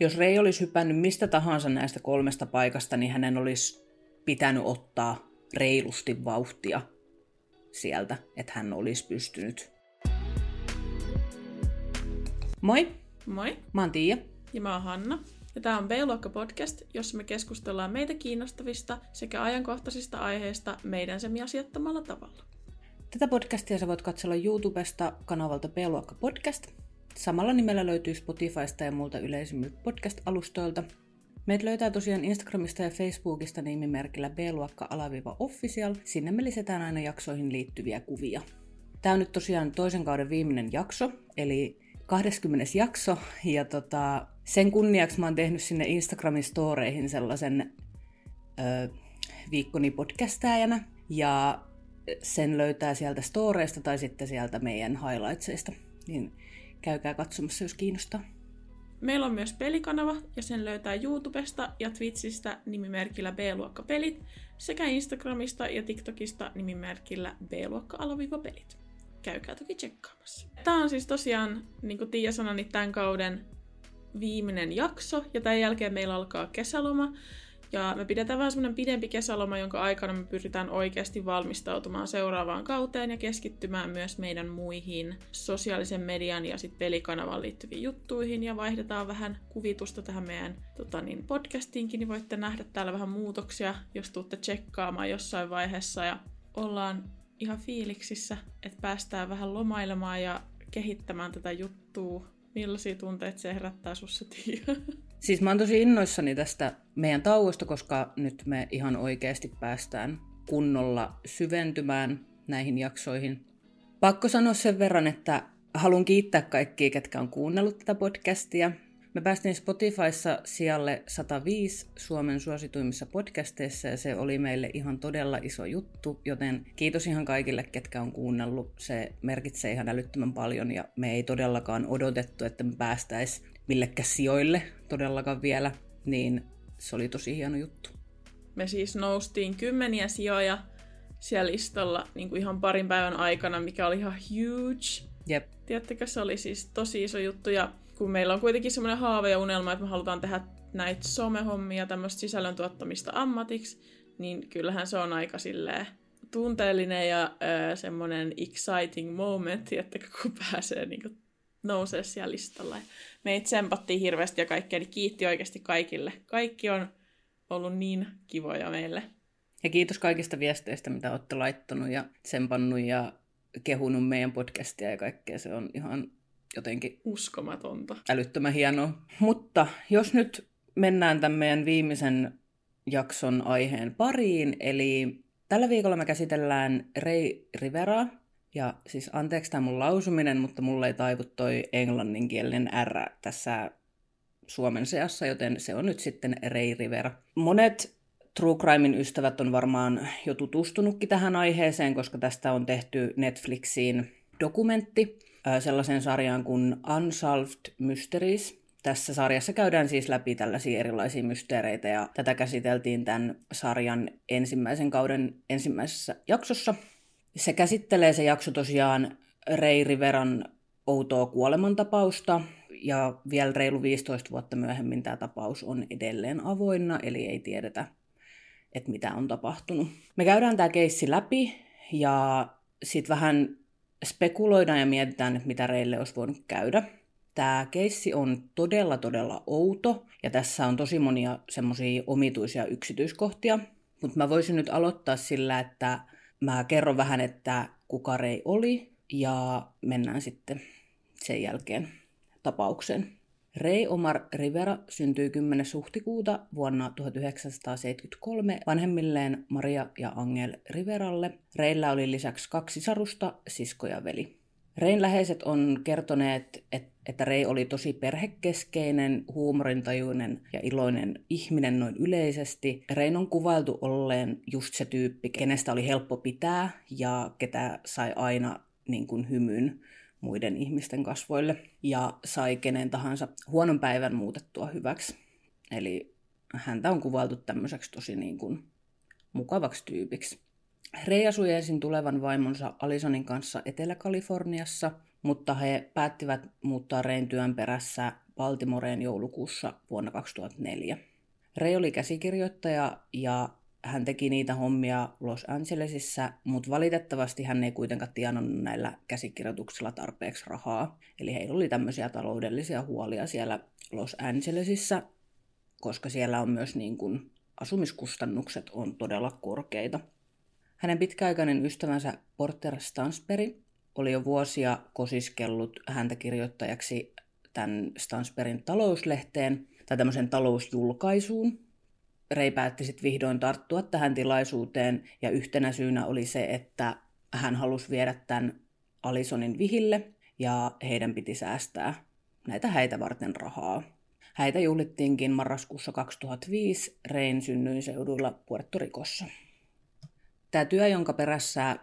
Jos Rei olisi hypännyt mistä tahansa näistä kolmesta paikasta, niin hänen olisi pitänyt ottaa reilusti vauhtia sieltä, että hän olisi pystynyt. Moi! Moi! Mä oon Tiia. Ja mä oon Hanna. Ja tää on B-luokka podcast, jossa me keskustellaan meitä kiinnostavista sekä ajankohtaisista aiheista meidän semiasiattomalla tavalla. Tätä podcastia sä voit katsella YouTubesta kanavalta B-luokka podcast. Samalla nimellä löytyy Spotifysta ja muilta yleisimmiltä podcast-alustoilta. Meitä löytää tosiaan Instagramista ja Facebookista nimimerkillä b-luokka-official. Sinne me lisätään aina jaksoihin liittyviä kuvia. Tämä on nyt tosiaan toisen kauden viimeinen jakso, eli 20. jakso, ja tota, sen kunniaksi mä oon tehnyt sinne Instagramin storeihin sellaisen ö, viikkoni podcastajana, ja sen löytää sieltä storeista tai sitten sieltä meidän highlightseista, niin käykää katsomassa, jos kiinnostaa. Meillä on myös pelikanava, ja sen löytää YouTubesta ja Twitchistä nimimerkillä B-luokka-pelit, sekä Instagramista ja TikTokista nimimerkillä B-luokka-pelit. Käykää toki tsekkaamassa. Tämä on siis tosiaan, niin kuin Tiia sanoi, niin tämän kauden viimeinen jakso, ja tämän jälkeen meillä alkaa kesäloma. Ja me pidetään vähän semmoinen pidempi kesäloma, jonka aikana me pyritään oikeasti valmistautumaan seuraavaan kauteen ja keskittymään myös meidän muihin sosiaalisen median ja sitten pelikanavan liittyviin juttuihin ja vaihdetaan vähän kuvitusta tähän meidän tota niin, podcastiinkin, niin voitte nähdä täällä vähän muutoksia, jos tuutte tsekkaamaan jossain vaiheessa ja ollaan ihan fiiliksissä, että päästään vähän lomailemaan ja kehittämään tätä juttua. Millaisia tunteita se herättää sussa, Tiia? Siis mä oon tosi innoissani tästä meidän tauosta, koska nyt me ihan oikeasti päästään kunnolla syventymään näihin jaksoihin. Pakko sanoa sen verran, että haluan kiittää kaikkia, ketkä on kuunnellut tätä podcastia. Me päästiin Spotifyssa sijalle 105 Suomen suosituimmissa podcasteissa ja se oli meille ihan todella iso juttu, joten kiitos ihan kaikille, ketkä on kuunnellut. Se merkitsee ihan älyttömän paljon ja me ei todellakaan odotettu, että me päästäisiin millekä sijoille todellakaan vielä, niin se oli tosi hieno juttu. Me siis noustiin kymmeniä sijoja siellä listalla niin kuin ihan parin päivän aikana, mikä oli ihan huge. Jep. Tiedättekö, se oli siis tosi iso juttu ja kun meillä on kuitenkin semmoinen haave ja unelma, että me halutaan tehdä näitä somehommia, tämmöistä sisällön tuottamista ammatiksi, niin kyllähän se on aika silleen tunteellinen ja äh, semmoinen exciting moment, että kun pääsee niin kuin, nousee siellä listalla. Me tsempattiin hirveästi ja kaikkea, niin kiitti oikeasti kaikille. Kaikki on ollut niin kivoja meille. Ja kiitos kaikista viesteistä, mitä olette laittanut ja tsempannut ja kehunut meidän podcastia ja kaikkea. Se on ihan jotenkin uskomatonta. Älyttömän hienoa. Mutta jos nyt mennään tämän meidän viimeisen jakson aiheen pariin, eli tällä viikolla me käsitellään Ray Riveraa, ja siis anteeksi tämä mun lausuminen, mutta mulle ei taivu toi englanninkielinen R tässä Suomen seassa, joten se on nyt sitten Ray Rivera. Monet True Crimein ystävät on varmaan jo tutustunutkin tähän aiheeseen, koska tästä on tehty Netflixiin dokumentti sellaisen sarjaan kuin Unsolved Mysteries. Tässä sarjassa käydään siis läpi tällaisia erilaisia mysteereitä ja tätä käsiteltiin tämän sarjan ensimmäisen kauden ensimmäisessä jaksossa. Se käsittelee se jakso tosiaan Ray Riveran outoa kuolemantapausta, ja vielä reilu 15 vuotta myöhemmin tämä tapaus on edelleen avoinna, eli ei tiedetä, että mitä on tapahtunut. Me käydään tämä keissi läpi, ja sitten vähän spekuloidaan ja mietitään, että mitä Reille olisi voinut käydä. Tämä keissi on todella, todella outo, ja tässä on tosi monia semmoisia omituisia yksityiskohtia. Mutta mä voisin nyt aloittaa sillä, että Mä kerron vähän, että kuka Rei oli ja mennään sitten sen jälkeen tapaukseen. Rei Omar Rivera syntyi 10. huhtikuuta vuonna 1973 vanhemmilleen Maria ja Angel Riveralle. Reillä oli lisäksi kaksi sarusta, sisko ja veli. Rein läheiset on kertoneet, että Rei oli tosi perhekeskeinen, huumorintajuinen ja iloinen ihminen noin yleisesti. Rein on kuvailtu olleen just se tyyppi, kenestä oli helppo pitää ja ketä sai aina niin kuin hymyn muiden ihmisten kasvoille ja sai kenen tahansa huonon päivän muutettua hyväksi. Eli häntä on kuvailtu tämmöiseksi tosi niin kuin mukavaksi tyypiksi. Rei asui ensin tulevan vaimonsa Alisonin kanssa Etelä-Kaliforniassa, mutta he päättivät muuttaa Rein työn perässä Baltimoreen joulukuussa vuonna 2004. Ray oli käsikirjoittaja ja hän teki niitä hommia Los Angelesissa, mutta valitettavasti hän ei kuitenkaan tienannut näillä käsikirjoituksilla tarpeeksi rahaa. Eli heillä oli tämmöisiä taloudellisia huolia siellä Los Angelesissa, koska siellä on myös niin kuin asumiskustannukset on todella korkeita. Hänen pitkäaikainen ystävänsä Porter Stansberry oli jo vuosia kosiskellut häntä kirjoittajaksi tämän Stansbergin talouslehteen tai tämmöisen talousjulkaisuun. Rei päätti sitten vihdoin tarttua tähän tilaisuuteen ja yhtenä syynä oli se, että hän halusi viedä tämän Alisonin vihille ja heidän piti säästää näitä häitä varten rahaa. Häitä juhlittiinkin marraskuussa 2005 Rein synnyinseuduilla Puerto Ricossa. Tämä työ, jonka perässä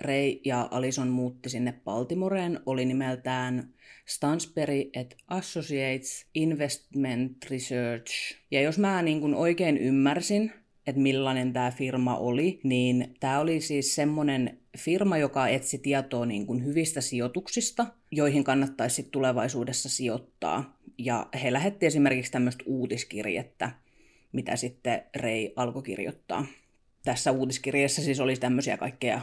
Ray ja Alison muutti sinne Baltimoreen, oli nimeltään Stansberry et Associates Investment Research. Ja jos mä niin kuin oikein ymmärsin, että millainen tämä firma oli, niin tämä oli siis semmoinen firma, joka etsi tietoa niin kuin hyvistä sijoituksista, joihin kannattaisi tulevaisuudessa sijoittaa. Ja he lähetti esimerkiksi tämmöistä uutiskirjettä, mitä sitten Ray alkoi kirjoittaa. Tässä uutiskirjassa siis oli tämmöisiä kaikkea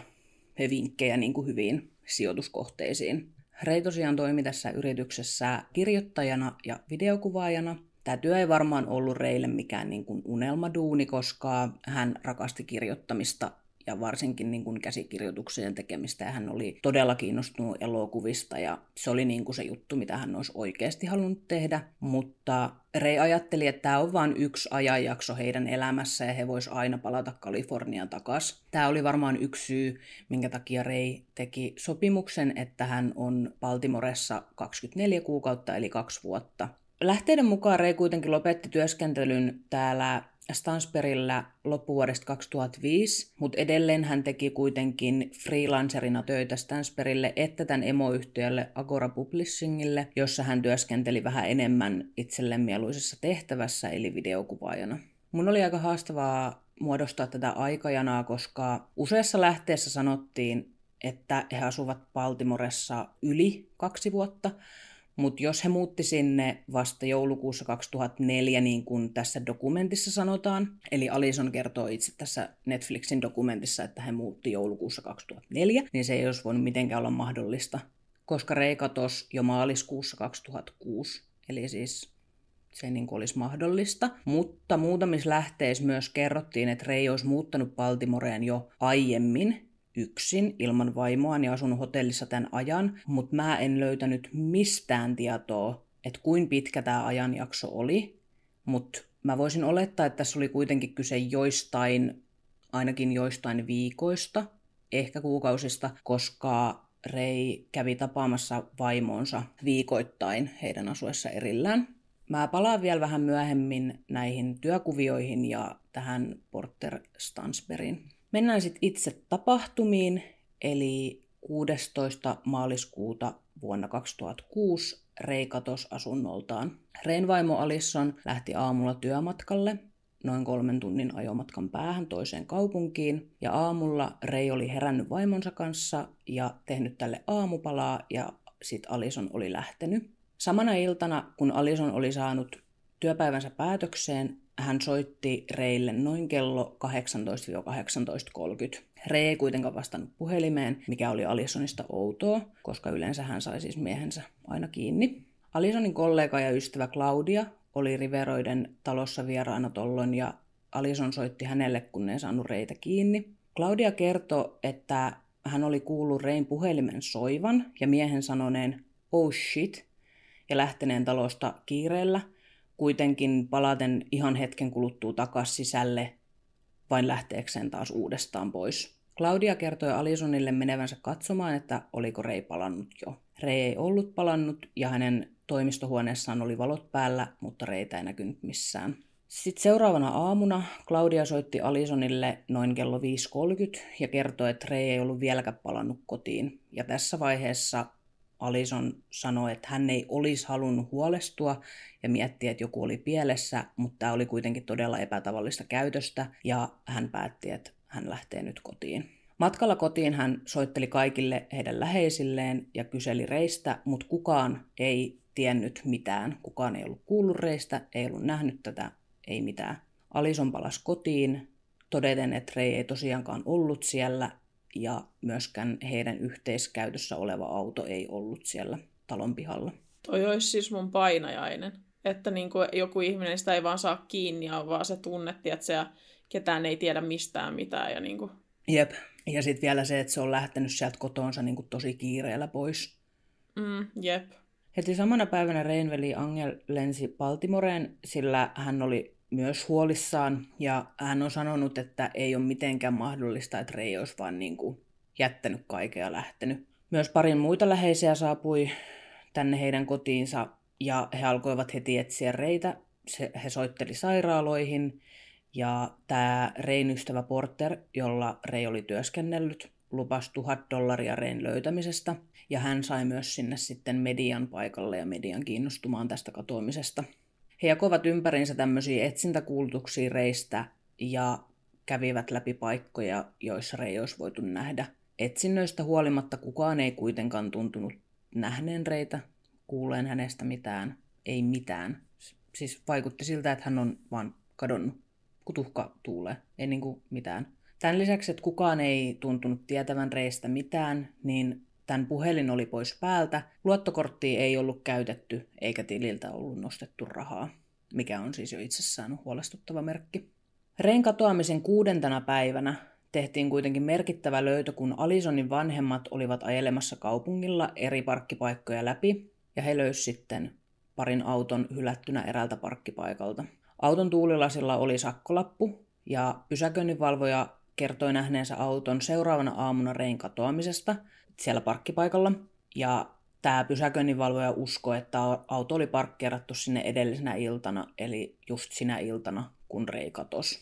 vinkkejä niin kuin hyviin sijoituskohteisiin. Rei tosiaan toimi tässä yrityksessä kirjoittajana ja videokuvaajana. Tämä työ ei varmaan ollut Reille mikään niin kuin unelmaduuni, koska hän rakasti kirjoittamista ja varsinkin niin kuin käsikirjoituksien tekemistä. Ja hän oli todella kiinnostunut elokuvista ja se oli niin kuin se juttu, mitä hän olisi oikeasti halunnut tehdä. Mutta Rei ajatteli, että tämä on vain yksi ajanjakso heidän elämässä ja he vois aina palata Kaliforniaan takaisin. Tämä oli varmaan yksi syy, minkä takia Rei teki sopimuksen, että hän on Baltimoressa 24 kuukautta eli kaksi vuotta. Lähteiden mukaan Rei kuitenkin lopetti työskentelyn täällä Stansbergillä loppuvuodesta 2005, mutta edelleen hän teki kuitenkin freelancerina töitä Stansbergille että tämän emoyhtiölle Agora Publishingille, jossa hän työskenteli vähän enemmän itselleen mieluisessa tehtävässä eli videokuvaajana. Mun oli aika haastavaa muodostaa tätä aikajanaa, koska useassa lähteessä sanottiin, että he asuvat Baltimoressa yli kaksi vuotta, mutta jos he muutti sinne vasta joulukuussa 2004, niin kuin tässä dokumentissa sanotaan, eli Alison kertoo itse tässä Netflixin dokumentissa, että he muutti joulukuussa 2004, niin se ei olisi voinut mitenkään olla mahdollista, koska Rei katosi jo maaliskuussa 2006, eli siis se niin kuin olisi mahdollista. Mutta muutamissa lähteissä myös kerrottiin, että Rei olisi muuttanut Baltimoreen jo aiemmin, yksin ilman vaimoa ja asunut hotellissa tämän ajan, mutta mä en löytänyt mistään tietoa, että kuin pitkä tämä ajanjakso oli, mutta mä voisin olettaa, että tässä oli kuitenkin kyse joistain, ainakin joistain viikoista, ehkä kuukausista, koska Rei kävi tapaamassa vaimonsa viikoittain heidän asuessa erillään. Mä palaan vielä vähän myöhemmin näihin työkuvioihin ja tähän Porter Stansberin. Mennään sitten itse tapahtumiin, eli 16. maaliskuuta vuonna 2006 Rei katosi asunnoltaan. Rein vaimo Alisson lähti aamulla työmatkalle noin kolmen tunnin ajomatkan päähän toiseen kaupunkiin. Ja aamulla Rei oli herännyt vaimonsa kanssa ja tehnyt tälle aamupalaa ja sitten Alison oli lähtenyt. Samana iltana, kun Alison oli saanut työpäivänsä päätökseen, hän soitti Reille noin kello 18-18.30. Rei ei kuitenkaan vastannut puhelimeen, mikä oli Alisonista outoa, koska yleensä hän sai siis miehensä aina kiinni. Alisonin kollega ja ystävä Claudia oli Riveroiden talossa vieraana tollon ja Alison soitti hänelle, kun ei saanut Reitä kiinni. Claudia kertoi, että hän oli kuullut Rein puhelimen soivan ja miehen sanoneen oh shit ja lähteneen talosta kiireellä – kuitenkin palaten ihan hetken kuluttua takaisin sisälle, vain lähteekseen taas uudestaan pois. Claudia kertoi Alisonille menevänsä katsomaan, että oliko Rei palannut jo. Rei ei ollut palannut ja hänen toimistohuoneessaan oli valot päällä, mutta Reitä ei näkynyt missään. Sitten seuraavana aamuna Claudia soitti Alisonille noin kello 5.30 ja kertoi, että Rei ei ollut vieläkään palannut kotiin. Ja tässä vaiheessa Alison sanoi, että hän ei olisi halunnut huolestua ja miettiä, että joku oli pielessä, mutta tämä oli kuitenkin todella epätavallista käytöstä ja hän päätti, että hän lähtee nyt kotiin. Matkalla kotiin hän soitteli kaikille heidän läheisilleen ja kyseli reistä, mutta kukaan ei tiennyt mitään. Kukaan ei ollut kuullut reistä, ei ollut nähnyt tätä, ei mitään. Alison palasi kotiin, todeten, että Rei ei tosiaankaan ollut siellä ja myöskään heidän yhteiskäytössä oleva auto ei ollut siellä talon pihalla. Toi olisi siis mun painajainen. Että niin kuin joku ihminen sitä ei vaan saa kiinni, vaan se tunnetti, että se ketään ei tiedä mistään mitään. Ja niin kuin... Jep. Ja sitten vielä se, että se on lähtenyt sieltä kotoonsa niin kuin tosi kiireellä pois. Mm, jep. Heti samana päivänä Reinveli Angel lensi Baltimoreen, sillä hän oli myös huolissaan ja hän on sanonut, että ei ole mitenkään mahdollista, että Rei olisi vaan niin kuin jättänyt kaikkea ja lähtenyt. Myös parin muita läheisiä saapui tänne heidän kotiinsa ja he alkoivat heti etsiä Reitä. Se, he soitteli sairaaloihin ja tämä Rein ystävä Porter, jolla Rei oli työskennellyt, lupasi tuhat dollaria Rein löytämisestä. Ja hän sai myös sinne sitten median paikalle ja median kiinnostumaan tästä katoamisesta. He jakoivat ympäriinsä tämmöisiä etsintäkuulutuksia Reistä ja kävivät läpi paikkoja, joissa Rei olisi voitu nähdä. Etsinnöistä huolimatta kukaan ei kuitenkaan tuntunut nähneen Reitä, kuuleen hänestä mitään, ei mitään. Siis vaikutti siltä, että hän on vaan kadonnut kutuhka tuulee, ei niinku mitään. Tämän lisäksi, että kukaan ei tuntunut tietävän reistä mitään, niin tämän puhelin oli pois päältä, luottokorttia ei ollut käytetty eikä tililtä ollut nostettu rahaa, mikä on siis jo itsessään huolestuttava merkki. Rein katoamisen kuudentena päivänä tehtiin kuitenkin merkittävä löytö, kun Alisonin vanhemmat olivat ajelemassa kaupungilla eri parkkipaikkoja läpi, ja he löysivät sitten parin auton hylättynä eräältä parkkipaikalta. Auton tuulilasilla oli sakkolappu ja pysäköinninvalvoja kertoi nähneensä auton seuraavana aamuna Rein katoamisesta siellä parkkipaikalla. Ja tämä pysäköinninvalvoja uskoi, että auto oli parkkeerattu sinne edellisenä iltana, eli just sinä iltana, kun Rei katosi.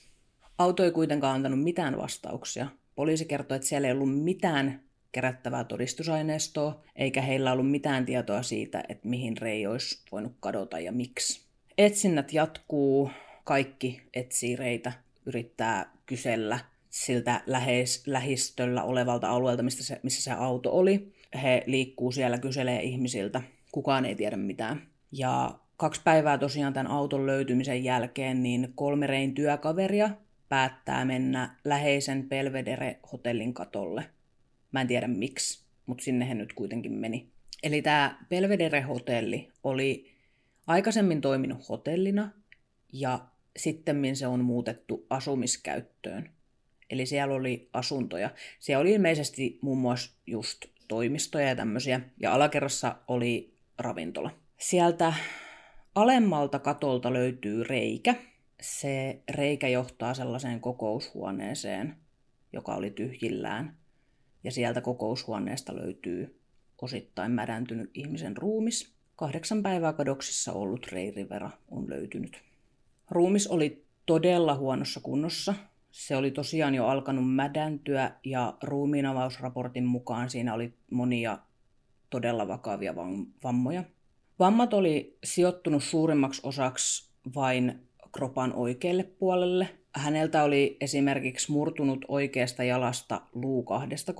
Auto ei kuitenkaan antanut mitään vastauksia. Poliisi kertoi, että siellä ei ollut mitään kerättävää todistusaineistoa, eikä heillä ollut mitään tietoa siitä, että mihin Rei olisi voinut kadota ja miksi. Etsinnät jatkuu, kaikki etsii reitä, yrittää kysellä siltä läheis, lähistöllä olevalta alueelta, mistä se, missä se auto oli. He liikkuu siellä, kyselee ihmisiltä. Kukaan ei tiedä mitään. Ja kaksi päivää tosiaan tämän auton löytymisen jälkeen, niin kolme Rein työkaveria päättää mennä läheisen Belvedere-hotellin katolle. Mä en tiedä miksi, mutta sinne he nyt kuitenkin meni. Eli tämä Belvedere-hotelli oli aikaisemmin toiminut hotellina ja sitten se on muutettu asumiskäyttöön. Eli siellä oli asuntoja. Siellä oli ilmeisesti muun muassa just toimistoja ja tämmöisiä, ja alakerrassa oli ravintola. Sieltä alemmalta katolta löytyy reikä. Se reikä johtaa sellaiseen kokoushuoneeseen, joka oli tyhjillään. Ja sieltä kokoushuoneesta löytyy osittain mädäntynyt ihmisen ruumis. Kahdeksan päivää kadoksissa ollut Ray Rivera on löytynyt. Ruumis oli todella huonossa kunnossa. Se oli tosiaan jo alkanut mädäntyä ja ruumiinavausraportin mukaan siinä oli monia todella vakavia vammoja. Vammat oli sijoittunut suurimmaksi osaksi vain kropan oikealle puolelle. Häneltä oli esimerkiksi murtunut oikeasta jalasta luu kahdesta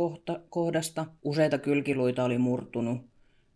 kohdasta, useita kylkiluita oli murtunut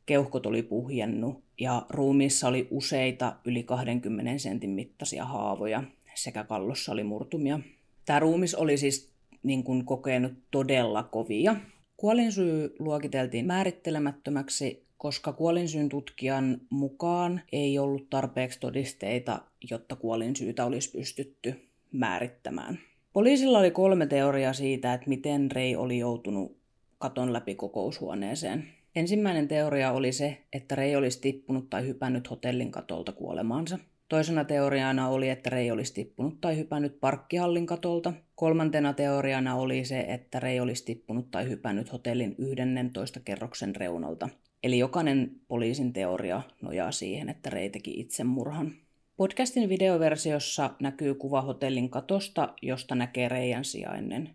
keuhkot oli puhjennut ja ruumiissa oli useita yli 20 sentin mittaisia haavoja sekä kallossa oli murtumia. Tämä ruumis oli siis niin kuin kokenut todella kovia. Kuolinsyy luokiteltiin määrittelemättömäksi, koska kuolinsyyn tutkijan mukaan ei ollut tarpeeksi todisteita, jotta kuolinsyytä olisi pystytty määrittämään. Poliisilla oli kolme teoriaa siitä, että miten Rei oli joutunut katon läpi kokoushuoneeseen. Ensimmäinen teoria oli se, että Rei olisi tippunut tai hypännyt hotellin katolta kuolemaansa. Toisena teoriana oli, että Rei olisi tippunut tai hypännyt parkkihallin katolta. Kolmantena teoriana oli se, että Rei olisi tippunut tai hypännyt hotellin 11 kerroksen reunalta. Eli jokainen poliisin teoria nojaa siihen, että Rei teki itsemurhan. Podcastin videoversiossa näkyy kuva hotellin katosta, josta näkee Reijan sijainen.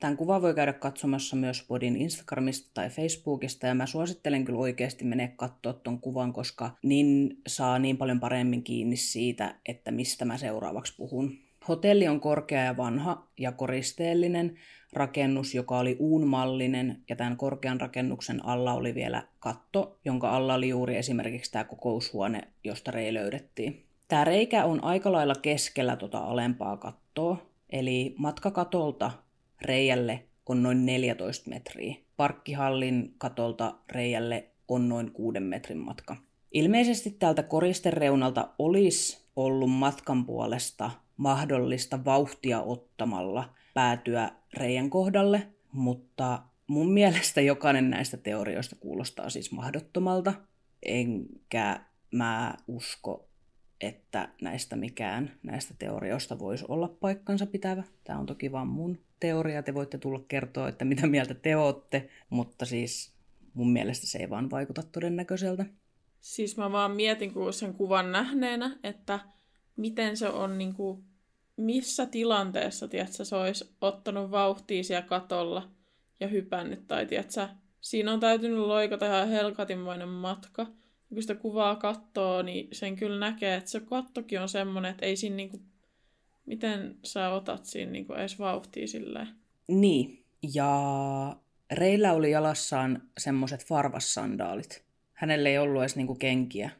Tämän kuvan voi käydä katsomassa myös Podin Instagramista tai Facebookista, ja mä suosittelen kyllä oikeasti mene katsoa ton kuvan, koska niin saa niin paljon paremmin kiinni siitä, että mistä mä seuraavaksi puhun. Hotelli on korkea ja vanha ja koristeellinen rakennus, joka oli uunmallinen, ja tämän korkean rakennuksen alla oli vielä katto, jonka alla oli juuri esimerkiksi tämä kokoushuone, josta rei löydettiin. Tämä reikä on aika lailla keskellä tuota alempaa kattoa, eli matkakatolta reijälle on noin 14 metriä. Parkkihallin katolta reijälle on noin 6 metrin matka. Ilmeisesti tältä koristereunalta olisi ollut matkan puolesta mahdollista vauhtia ottamalla päätyä reijän kohdalle, mutta mun mielestä jokainen näistä teorioista kuulostaa siis mahdottomalta, enkä mä usko, että näistä mikään näistä teorioista voisi olla paikkansa pitävä. Tämä on toki vaan mun teoria, te voitte tulla kertoa, että mitä mieltä te ootte, mutta siis mun mielestä se ei vaan vaikuta todennäköiseltä. Siis mä vaan mietin kun sen kuvan nähneenä, että miten se on niin kuin, missä tilanteessa, tiedätkö, se olisi ottanut vauhtia siellä katolla ja hypännyt, tai tiedätkö, siinä on täytynyt loikata ihan helkatinmoinen matka. Kun sitä kuvaa kattoo, niin sen kyllä näkee, että se kattokin on semmoinen, että ei siinä niinku, miten sä otat siinä niinku edes vauhtia silleen. Niin, ja Reillä oli jalassaan semmoiset farvassandaalit. Hänellä ei ollut edes niinku kenkiä,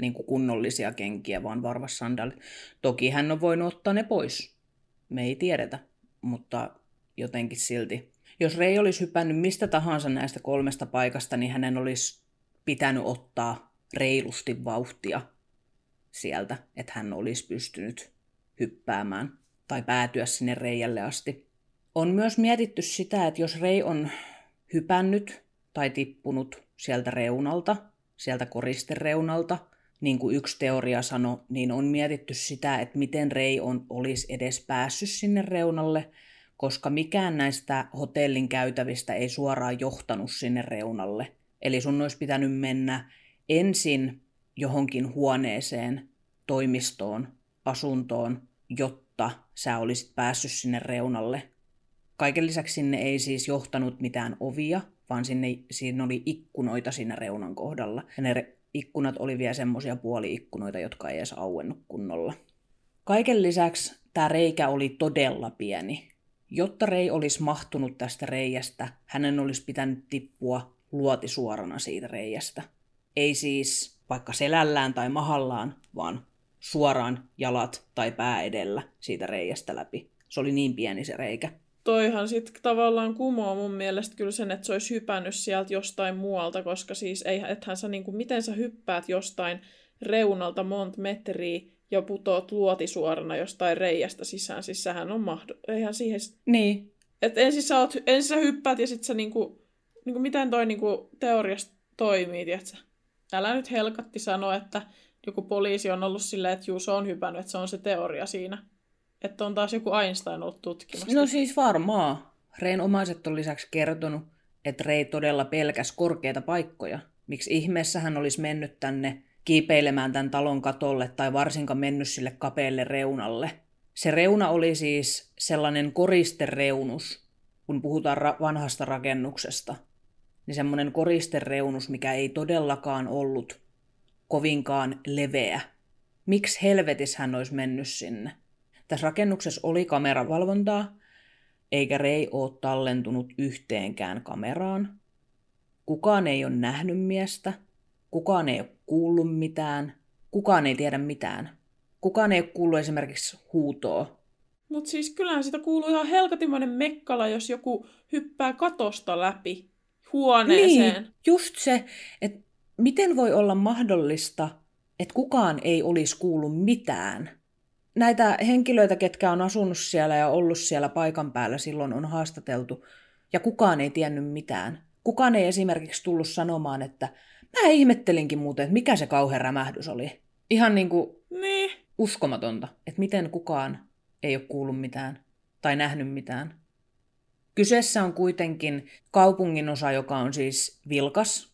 niinku kunnollisia kenkiä, vaan varvassandaalit. Toki hän on voinut ottaa ne pois. Me ei tiedetä, mutta jotenkin silti. Jos Rei olisi hypännyt mistä tahansa näistä kolmesta paikasta, niin hänen olisi pitänyt ottaa reilusti vauhtia sieltä, että hän olisi pystynyt hyppäämään tai päätyä sinne reijälle asti. On myös mietitty sitä, että jos Rei on hypännyt tai tippunut sieltä reunalta, sieltä koristereunalta, niin kuin yksi teoria sanoi, niin on mietitty sitä, että miten Rei on, olisi edes päässyt sinne reunalle, koska mikään näistä hotellin käytävistä ei suoraan johtanut sinne reunalle. Eli sun olisi pitänyt mennä ensin johonkin huoneeseen, toimistoon, asuntoon, jotta sä olisit päässyt sinne reunalle. Kaiken lisäksi sinne ei siis johtanut mitään ovia, vaan sinne, siinä oli ikkunoita siinä reunan kohdalla. Ja ne ikkunat oli vielä semmoisia puoli-ikkunoita, jotka ei edes auennut kunnolla. Kaiken lisäksi tämä reikä oli todella pieni. Jotta rei olisi mahtunut tästä reiästä, hänen olisi pitänyt tippua luoti suorana siitä reiästä. Ei siis vaikka selällään tai mahallaan, vaan suoraan jalat tai pää edellä siitä reiästä läpi. Se oli niin pieni se reikä. Toihan sitten tavallaan kumoaa mun mielestä kyllä sen, että se olisi hypännyt sieltä jostain muualta, koska siis ei, ethän sä niinku, miten sä hyppäät jostain reunalta monta metriä ja putoat luotisuorana jostain reiästä sisään. Siis sehän on mahdollista. Eihän siihen... Niin. Et ensin sä, oot, ensin sä hyppäät ja sitten sä niinku niin kuin miten toi niin kuin teoriasta toimii, tiedätkö? Älä nyt helkatti sanoa, että joku poliisi on ollut silleen, että juu, se on hypännyt, että se on se teoria siinä. Että on taas joku Einstein ollut tutkimassa. No siis varmaan. Rein omaiset on lisäksi kertonut, että Rei todella pelkäs korkeita paikkoja. Miksi ihmeessä hän olisi mennyt tänne kiipeilemään tämän talon katolle tai varsinkaan mennyt sille kapealle reunalle. Se reuna oli siis sellainen koristereunus, kun puhutaan ra- vanhasta rakennuksesta niin semmoinen koristereunus, mikä ei todellakaan ollut kovinkaan leveä. Miksi helvetis hän olisi mennyt sinne? Tässä rakennuksessa oli kameravalvontaa, eikä Rei ole tallentunut yhteenkään kameraan. Kukaan ei ole nähnyt miestä, kukaan ei ole kuullut mitään, kukaan ei tiedä mitään. Kukaan ei ole kuullut esimerkiksi huutoa. Mutta siis kyllähän sitä kuuluu ihan helkatimoinen mekkala, jos joku hyppää katosta läpi huoneeseen. Niin, just se, että miten voi olla mahdollista, että kukaan ei olisi kuullut mitään. Näitä henkilöitä, ketkä on asunut siellä ja ollut siellä paikan päällä silloin on haastateltu, ja kukaan ei tiennyt mitään. Kukaan ei esimerkiksi tullut sanomaan, että mä ihmettelinkin muuten, että mikä se kauhean rämähdys oli. Ihan niin kuin niin. uskomatonta, että miten kukaan ei ole kuullut mitään tai nähnyt mitään. Kyseessä on kuitenkin kaupungin osa, joka on siis vilkas.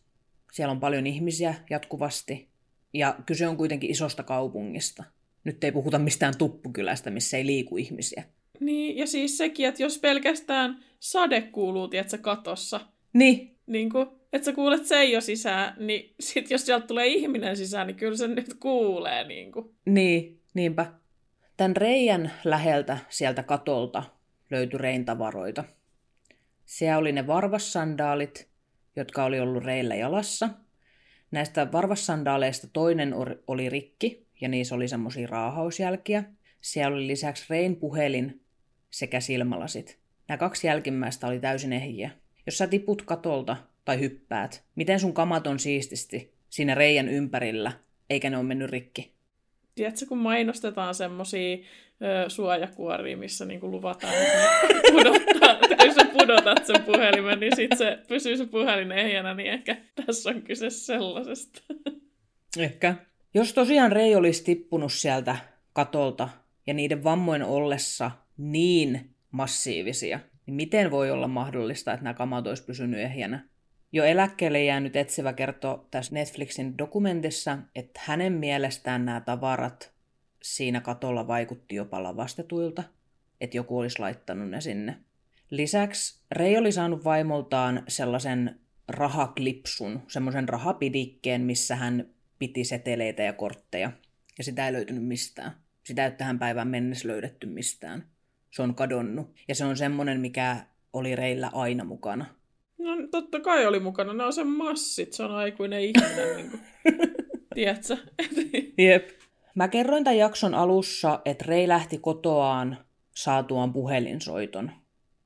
Siellä on paljon ihmisiä jatkuvasti. Ja kyse on kuitenkin isosta kaupungista. Nyt ei puhuta mistään tuppukylästä, missä ei liiku ihmisiä. Niin, ja siis sekin, että jos pelkästään sade kuuluu, tiedätkö, katossa. Niin. Niin kuin, että sä kuulet sen jo sisään, niin sit jos sieltä tulee ihminen sisään, niin kyllä se nyt kuulee. Niin, kuin. niin niinpä. Tämän reijän läheltä sieltä katolta löytyi Rein tavaroita. Siellä oli ne varvassandaalit, jotka oli ollut Reillä jalassa. Näistä varvassandaaleista toinen oli rikki ja niissä oli semmoisia raahausjälkiä. Siellä oli lisäksi Rein puhelin sekä silmälasit. Nämä kaksi jälkimmäistä oli täysin ehjiä. Jos sä tiput katolta tai hyppäät, miten sun kamat on siististi siinä reijän ympärillä, eikä ne ole mennyt rikki? Tiedätkö, kun mainostetaan semmosia ö, suojakuoria, missä niinku luvataan, että pudottaa, että jos sä pudotat sen puhelimen, niin sit se pysyy se puhelin ehjänä, niin ehkä tässä on kyse sellaisesta. Ehkä. Jos tosiaan Rei olisi tippunut sieltä katolta ja niiden vammojen ollessa niin massiivisia, niin miten voi olla mahdollista, että nämä kamat olisi pysynyt ehjänä? Jo eläkkeelle jäänyt etsivä kertoo tässä Netflixin dokumentissa, että hänen mielestään nämä tavarat siinä katolla vaikutti jopa lavastetuilta, että joku olisi laittanut ne sinne. Lisäksi Rei oli saanut vaimoltaan sellaisen rahaklipsun, semmoisen rahapidikkeen, missä hän piti seteleitä ja kortteja. Ja sitä ei löytynyt mistään. Sitä ei tähän päivään mennessä löydetty mistään. Se on kadonnut. Ja se on semmoinen, mikä oli Reillä aina mukana. No totta kai oli mukana. Ne on sen massit. Se on aikuinen ihminen. niin kuin. Tiedätkö? Jep. Mä kerroin tämän jakson alussa, että Rei lähti kotoaan saatuaan puhelinsoiton.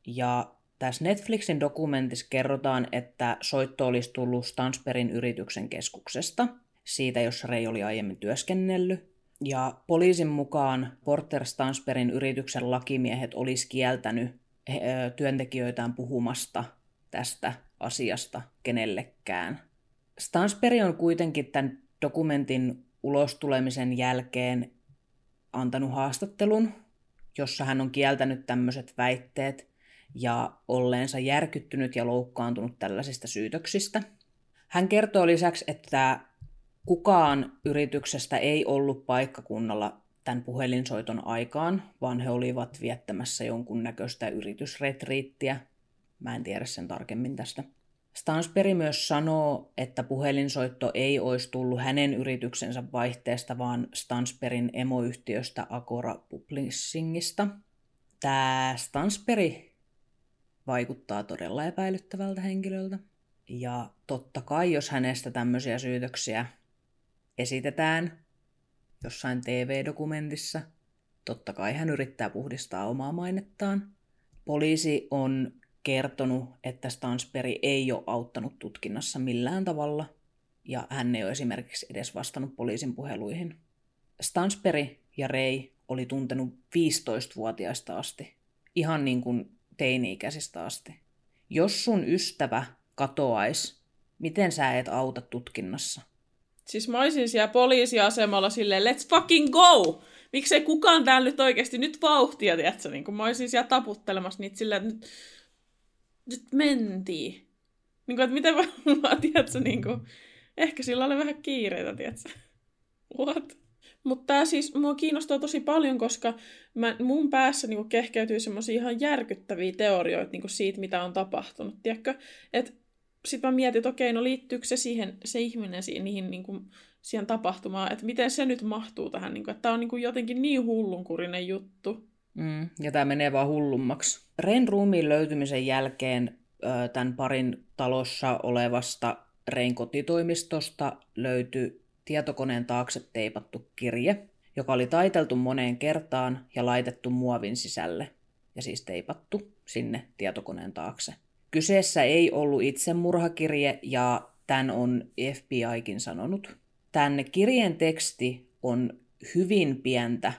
Ja tässä Netflixin dokumentissa kerrotaan, että soitto olisi tullut Stansperin yrityksen keskuksesta, siitä jossa Rei oli aiemmin työskennellyt. Ja poliisin mukaan Porter Stansperin yrityksen lakimiehet olisi kieltänyt työntekijöitään puhumasta tästä asiasta kenellekään. Stansperi on kuitenkin tämän dokumentin ulostulemisen jälkeen antanut haastattelun, jossa hän on kieltänyt tämmöiset väitteet ja olleensa järkyttynyt ja loukkaantunut tällaisista syytöksistä. Hän kertoo lisäksi, että kukaan yrityksestä ei ollut paikkakunnalla tämän puhelinsoiton aikaan, vaan he olivat viettämässä jonkun näköistä yritysretriittiä. Mä en tiedä sen tarkemmin tästä. Stansberg myös sanoo, että puhelinsoitto ei olisi tullut hänen yrityksensä vaihteesta, vaan Stansperin emoyhtiöstä Agora Publishingista. Tämä Stansberg vaikuttaa todella epäilyttävältä henkilöltä. Ja totta kai, jos hänestä tämmöisiä syytöksiä esitetään jossain TV-dokumentissa, totta kai hän yrittää puhdistaa omaa mainettaan. Poliisi on kertonut, että Stansberg ei ole auttanut tutkinnassa millään tavalla, ja hän ei ole esimerkiksi edes vastannut poliisin puheluihin. Stansberg ja Ray oli tuntenut 15-vuotiaista asti, ihan niin kuin teini-ikäisistä asti. Jos sun ystävä katoaisi, miten sä et auta tutkinnassa? Siis mä olisin siellä poliisiasemalla silleen, let's fucking go! Miksei kukaan täällä nyt oikeasti nyt vauhtia, tiedätkö? Niin mä olisin siellä taputtelemassa niitä silleen, että nyt nyt mentiin. Niin kuin, että miten vaan, tiedätkö, niin kuin, ehkä sillä oli vähän kiireitä, tiedätkö? What? Mutta tämä siis mua kiinnostaa tosi paljon, koska mä, mun päässä niinku kehkeytyy semmoisia ihan järkyttäviä teorioita niinku siitä, mitä on tapahtunut, tiedätkö? Et sitten mä mietin, että okei, no liittyykö se, siihen, se ihminen siihen, niihin, niinku, siihen tapahtumaan, että miten se nyt mahtuu tähän, niinku, että tämä on niinku jotenkin niin hullunkurinen juttu. Mm, ja tämä menee vaan hullummaksi. Ren ruumiin löytymisen jälkeen tämän parin talossa olevasta Rein kotitoimistosta löytyi tietokoneen taakse teipattu kirje, joka oli taiteltu moneen kertaan ja laitettu muovin sisälle, ja siis teipattu sinne tietokoneen taakse. Kyseessä ei ollut itsemurhakirje, ja tämän on FBIkin sanonut. Tämän kirjeen teksti on hyvin pientä,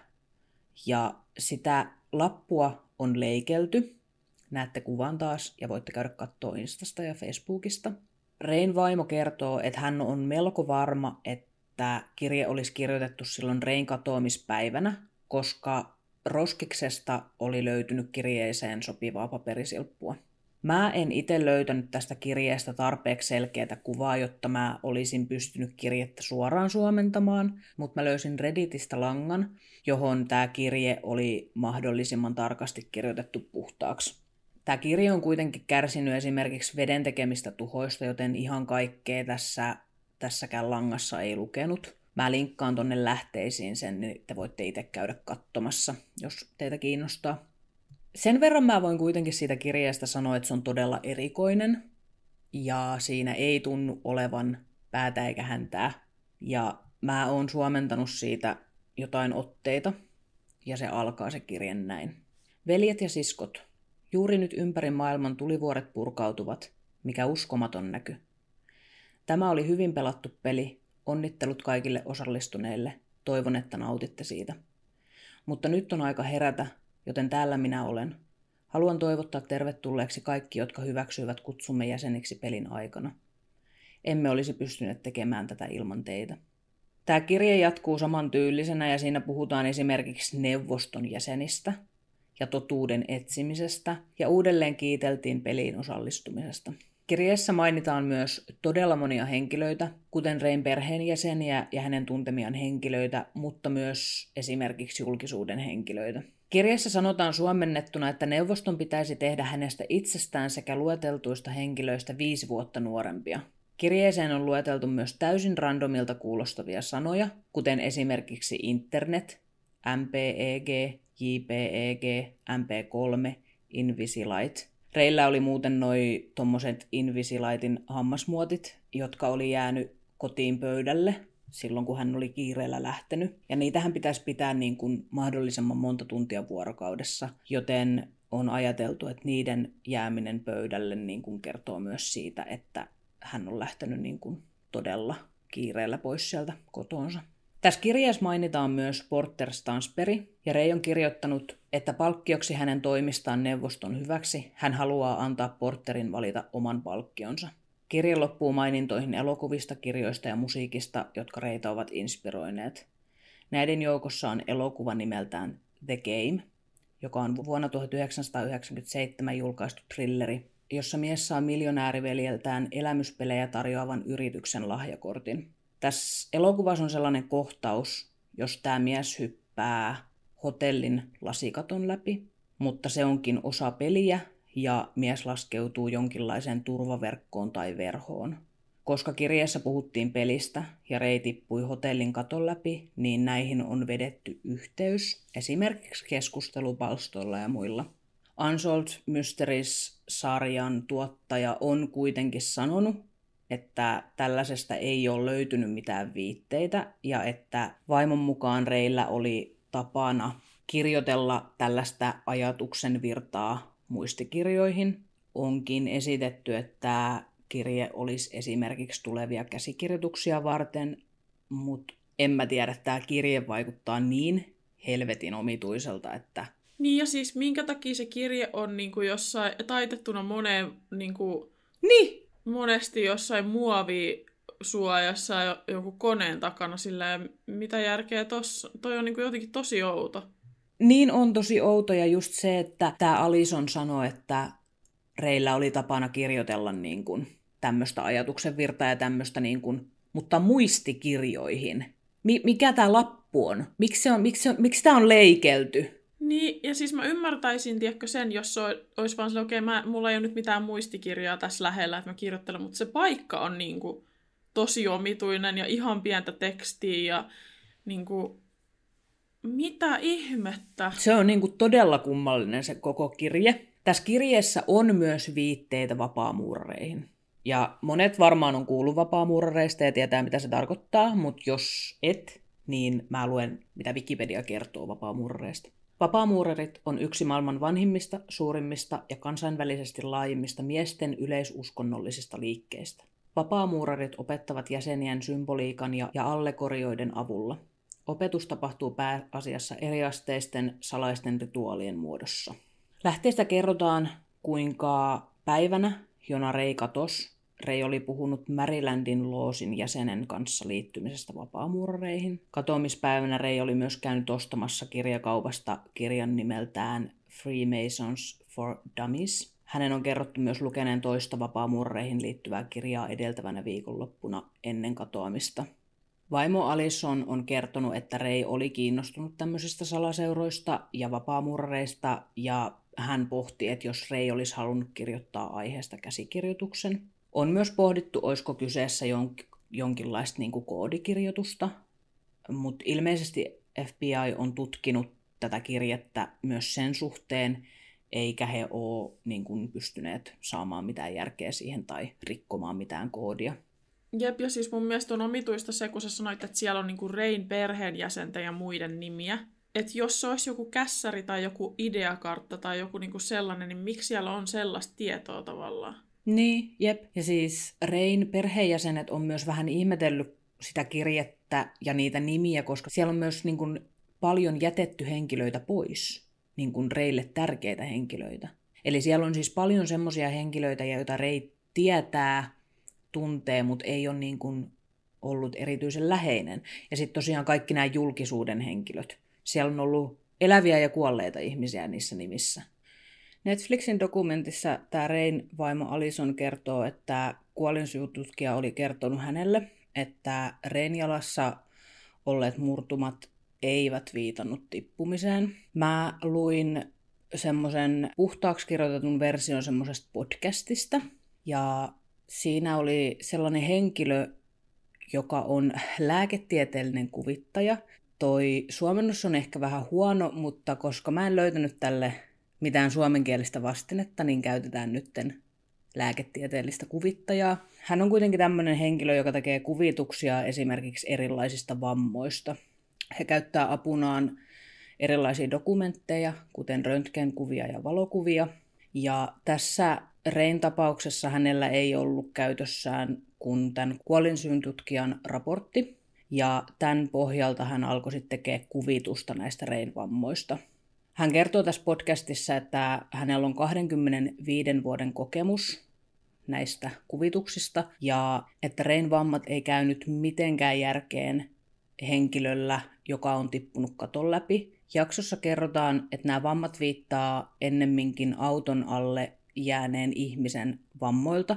ja sitä lappua on leikelty. Näette kuvan taas ja voitte käydä katsoa Instasta ja Facebookista. Rein vaimo kertoo, että hän on melko varma, että kirje olisi kirjoitettu silloin Rein katoamispäivänä, koska roskiksesta oli löytynyt kirjeeseen sopivaa paperisilppua. Mä en itse löytänyt tästä kirjeestä tarpeeksi selkeää kuvaa, jotta mä olisin pystynyt kirjettä suoraan suomentamaan, mutta mä löysin Redditistä langan, johon tämä kirje oli mahdollisimman tarkasti kirjoitettu puhtaaksi. Tämä kirje on kuitenkin kärsinyt esimerkiksi veden tekemistä tuhoista, joten ihan kaikkea tässä, tässäkään langassa ei lukenut. Mä linkkaan tonne lähteisiin sen, niin te voitte itse käydä katsomassa, jos teitä kiinnostaa. Sen verran mä voin kuitenkin siitä kirjeestä sanoa, että se on todella erikoinen. Ja siinä ei tunnu olevan päätä eikä häntää. Ja mä oon suomentanut siitä jotain otteita. Ja se alkaa se kirje näin. Veljet ja siskot, juuri nyt ympäri maailman tulivuoret purkautuvat. Mikä uskomaton näky. Tämä oli hyvin pelattu peli. Onnittelut kaikille osallistuneille. Toivon, että nautitte siitä. Mutta nyt on aika herätä, joten täällä minä olen. Haluan toivottaa tervetulleeksi kaikki, jotka hyväksyivät kutsumme jäseniksi pelin aikana. Emme olisi pystyneet tekemään tätä ilman teitä. Tämä kirje jatkuu samantyylisenä ja siinä puhutaan esimerkiksi neuvoston jäsenistä ja totuuden etsimisestä ja uudelleen kiiteltiin peliin osallistumisesta. Kirjeessä mainitaan myös todella monia henkilöitä, kuten Rein perheenjäseniä ja hänen tuntemiaan henkilöitä, mutta myös esimerkiksi julkisuuden henkilöitä. Kirjassa sanotaan suomennettuna, että neuvoston pitäisi tehdä hänestä itsestään sekä lueteltuista henkilöistä viisi vuotta nuorempia. Kirjeeseen on lueteltu myös täysin randomilta kuulostavia sanoja, kuten esimerkiksi internet, MPEG, JPEG, MP3, Invisilite – Reillä oli muuten noi tommoset Invisilaitin hammasmuotit, jotka oli jäänyt kotiin pöydälle silloin, kun hän oli kiireellä lähtenyt. Ja niitähän pitäisi pitää niin kuin mahdollisimman monta tuntia vuorokaudessa, joten on ajateltu, että niiden jääminen pöydälle niin kuin kertoo myös siitä, että hän on lähtenyt niin kuin todella kiireellä pois sieltä kotonsa. Tässä kirjassa mainitaan myös Porter Stansperi, ja Rei on kirjoittanut, että palkkioksi hänen toimistaan neuvoston hyväksi hän haluaa antaa Porterin valita oman palkkionsa. Kirja loppuu mainintoihin elokuvista, kirjoista ja musiikista, jotka Reita ovat inspiroineet. Näiden joukossa on elokuva nimeltään The Game, joka on vuonna 1997 julkaistu thrilleri, jossa mies saa miljonääriveljeltään elämyspelejä tarjoavan yrityksen lahjakortin. Tässä elokuvassa on sellainen kohtaus, jos tämä mies hyppää hotellin lasikaton läpi, mutta se onkin osa peliä ja mies laskeutuu jonkinlaiseen turvaverkkoon tai verhoon. Koska kirjassa puhuttiin pelistä ja Rei tippui hotellin katon läpi, niin näihin on vedetty yhteys, esimerkiksi keskustelupalstoilla ja muilla. Unsolved Mysteries-sarjan tuottaja on kuitenkin sanonut, että tällaisesta ei ole löytynyt mitään viitteitä ja että vaimon mukaan Reillä oli tapana kirjoitella tällaista ajatuksen virtaa muistikirjoihin. Onkin esitetty, että kirje olisi esimerkiksi tulevia käsikirjoituksia varten, mutta en mä tiedä, että tämä kirje vaikuttaa niin helvetin omituiselta, että... Niin ja siis minkä takia se kirje on niin kuin jossain taitettuna moneen niin kuin... Niin, monesti jossain muovi suojassa joku koneen takana sillä mitä järkeä tossa, toi on niin kuin jotenkin tosi outo. Niin on tosi outo ja just se, että tämä Alison sanoi, että Reillä oli tapana kirjoitella niin kuin tämmöistä ajatuksen virtaa ja tämmöistä, niin kuin, mutta muistikirjoihin. Mi- mikä tämä lappu on? Miksi, on, miksi, miksi tämä on leikelty? Niin, ja siis mä ymmärtäisin, tiedätkö, sen, jos se olisi vaan okei, okay, mulla ei ole nyt mitään muistikirjaa tässä lähellä, että mä kirjoittelen, mutta se paikka on niin kuin, tosi omituinen ja ihan pientä tekstiä ja niin kuin, mitä ihmettä? Se on niin kuin, todella kummallinen se koko kirje. Tässä kirjeessä on myös viitteitä vapaamuurareihin. Ja monet varmaan on kuullut vapaamuurareista ja tietää, mitä se tarkoittaa, mutta jos et, niin mä luen, mitä Wikipedia kertoo vapaamuurareista. Vapaamuurarit on yksi maailman vanhimmista, suurimmista ja kansainvälisesti laajimmista miesten yleisuskonnollisista liikkeistä. Vapaamuurarit opettavat jäsenien symboliikan ja, ja allegorioiden avulla. Opetus tapahtuu pääasiassa eriasteisten salaisten rituaalien muodossa. Lähteestä kerrotaan, kuinka päivänä, jona Rei katos, Rei oli puhunut Marylandin loosin jäsenen kanssa liittymisestä vapaamuurareihin. Katoamispäivänä Rei oli myös käynyt ostamassa kirjakaupasta kirjan nimeltään Freemasons for Dummies. Hänen on kerrottu myös lukeneen toista vapaamuurareihin liittyvää kirjaa edeltävänä viikonloppuna ennen katoamista. Vaimo Alison on kertonut, että Rei oli kiinnostunut tämmöisistä salaseuroista ja vapaamuurareista ja hän pohti, että jos Rei olisi halunnut kirjoittaa aiheesta käsikirjoituksen. On myös pohdittu, olisiko kyseessä jonkinlaista niin kuin koodikirjoitusta, mutta ilmeisesti FBI on tutkinut tätä kirjettä myös sen suhteen, eikä he ole niin kuin, pystyneet saamaan mitään järkeä siihen tai rikkomaan mitään koodia. Jep, ja siis mun mielestä on omituista se, kun sä sanoit, että siellä on niinku Rein perheenjäsentä ja muiden nimiä. Että jos se olisi joku kässäri tai joku ideakartta tai joku niinku sellainen, niin miksi siellä on sellaista tietoa tavallaan? Niin, jep. Ja siis Rein perheenjäsenet on myös vähän ihmetellyt sitä kirjettä ja niitä nimiä, koska siellä on myös niin kuin, paljon jätetty henkilöitä pois, niin kuin Reille tärkeitä henkilöitä. Eli siellä on siis paljon semmoisia henkilöitä, joita Rei tietää, tuntee, mutta ei ole niin kuin ollut erityisen läheinen. Ja sitten tosiaan kaikki nämä julkisuuden henkilöt. Siellä on ollut eläviä ja kuolleita ihmisiä niissä nimissä. Netflixin dokumentissa tämä Rein vaimo Alison kertoo, että kuolinsyytutkija oli kertonut hänelle, että Rein-jalassa olleet murtumat eivät viitannut tippumiseen. Mä luin semmoisen puhtaaksi kirjoitetun version semmoisesta podcastista, ja siinä oli sellainen henkilö, joka on lääketieteellinen kuvittaja. Toi suomennos on ehkä vähän huono, mutta koska mä en löytänyt tälle mitään suomenkielistä vastinetta, niin käytetään nytten lääketieteellistä kuvittajaa. Hän on kuitenkin tämmöinen henkilö, joka tekee kuvituksia esimerkiksi erilaisista vammoista. He käyttää apunaan erilaisia dokumentteja, kuten röntgenkuvia ja valokuvia. Ja tässä Rein tapauksessa hänellä ei ollut käytössään kuin tämän kuolinsyyn tutkijan raportti, ja tämän pohjalta hän alkoi sitten tekemään kuvitusta näistä Rein vammoista. Hän kertoo tässä podcastissa, että hänellä on 25 vuoden kokemus näistä kuvituksista ja että Rein vammat ei käynyt mitenkään järkeen henkilöllä, joka on tippunut katon läpi. Jaksossa kerrotaan, että nämä vammat viittaa ennemminkin auton alle jääneen ihmisen vammoilta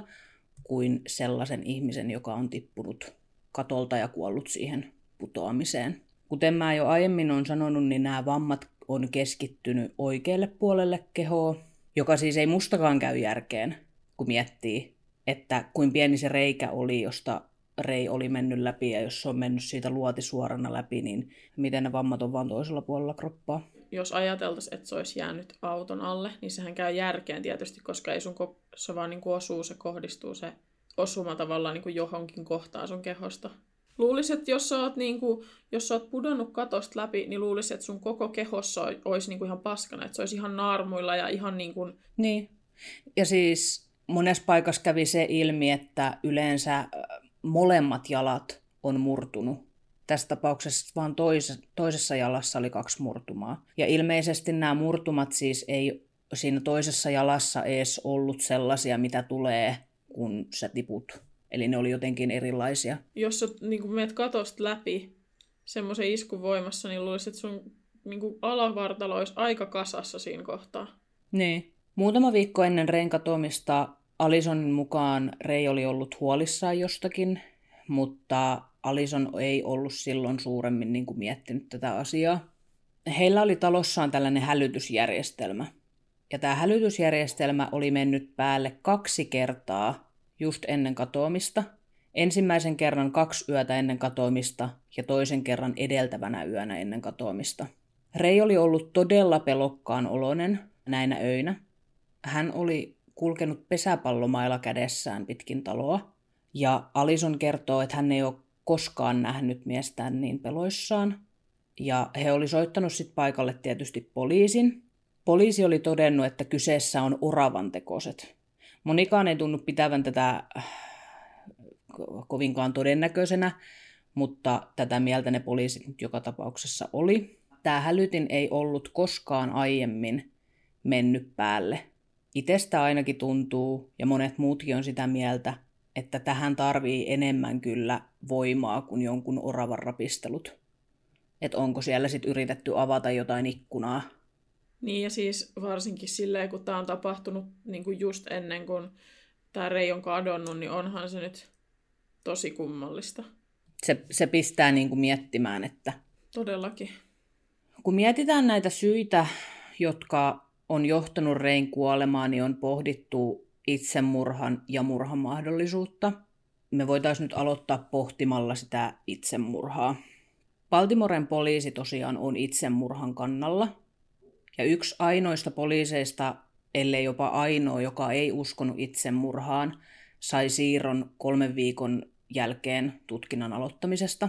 kuin sellaisen ihmisen, joka on tippunut katolta ja kuollut siihen putoamiseen. Kuten mä jo aiemmin on sanonut, niin nämä vammat on keskittynyt oikealle puolelle kehoa, joka siis ei mustakaan käy järkeen, kun miettii, että kuin pieni se reikä oli, josta rei oli mennyt läpi, ja jos se on mennyt siitä luoti suorana läpi, niin miten ne vammat on vaan toisella puolella kroppaa jos ajateltaisiin, että se olisi jäänyt auton alle, niin sehän käy järkeen tietysti, koska ei sun ko- se vaan niin kuin osuu, se kohdistuu se osuma tavallaan niin kuin johonkin kohtaan sun kehosta. Luulisin, että jos sä oot, niin kuin, jos sä oot pudonnut katosta läpi, niin luulisin, että sun koko kehossa olisi niin kuin ihan paskana, että se olisi ihan naarmuilla ja ihan niin kuin... Niin. Ja siis monessa paikassa kävi se ilmi, että yleensä molemmat jalat on murtunut tässä tapauksessa vain toisessa, toisessa jalassa oli kaksi murtumaa. Ja ilmeisesti nämä murtumat siis ei siinä toisessa jalassa edes ollut sellaisia, mitä tulee, kun sä tiput. Eli ne oli jotenkin erilaisia. Jos sä niin meet katosta läpi semmoisen iskun voimassa, niin luulisin, että sun niin alavartalo olisi aika kasassa siinä kohtaa. Niin. Muutama viikko ennen Rein katoamista Alisonin mukaan Rei oli ollut huolissaan jostakin, mutta Alison ei ollut silloin suuremmin niin kuin miettinyt tätä asiaa. Heillä oli talossaan tällainen hälytysjärjestelmä. Ja tämä hälytysjärjestelmä oli mennyt päälle kaksi kertaa just ennen katoamista. Ensimmäisen kerran kaksi yötä ennen katoamista ja toisen kerran edeltävänä yönä ennen katoamista. Rei oli ollut todella pelokkaan oloinen näinä öinä. Hän oli kulkenut pesäpallomailla kädessään pitkin taloa. Ja Alison kertoo, että hän ei ole koskaan nähnyt miestään niin peloissaan. Ja he oli soittanut sitten paikalle tietysti poliisin. Poliisi oli todennut, että kyseessä on oravan tekoset. Monikaan ei tunnu pitävän tätä äh, kovinkaan todennäköisenä, mutta tätä mieltä ne poliisit nyt joka tapauksessa oli. Tämä hälytin ei ollut koskaan aiemmin mennyt päälle. Itestä ainakin tuntuu, ja monet muutkin on sitä mieltä, että tähän tarvii enemmän kyllä voimaa kuin jonkun oravan rapistelut. Että onko siellä sitten yritetty avata jotain ikkunaa. Niin ja siis varsinkin silleen, kun tämä on tapahtunut niin kuin just ennen kuin tämä Rei on kadonnut, niin onhan se nyt tosi kummallista. Se, se pistää niin kuin miettimään, että... Todellakin. Kun mietitään näitä syitä, jotka on johtanut Rein kuolemaan, niin on pohdittu itsemurhan ja murhan mahdollisuutta. Me voitaisiin nyt aloittaa pohtimalla sitä itsemurhaa. Baltimoren poliisi tosiaan on itsemurhan kannalla. Ja yksi ainoista poliiseista, ellei jopa ainoa, joka ei uskonut itsemurhaan, sai siirron kolmen viikon jälkeen tutkinnan aloittamisesta.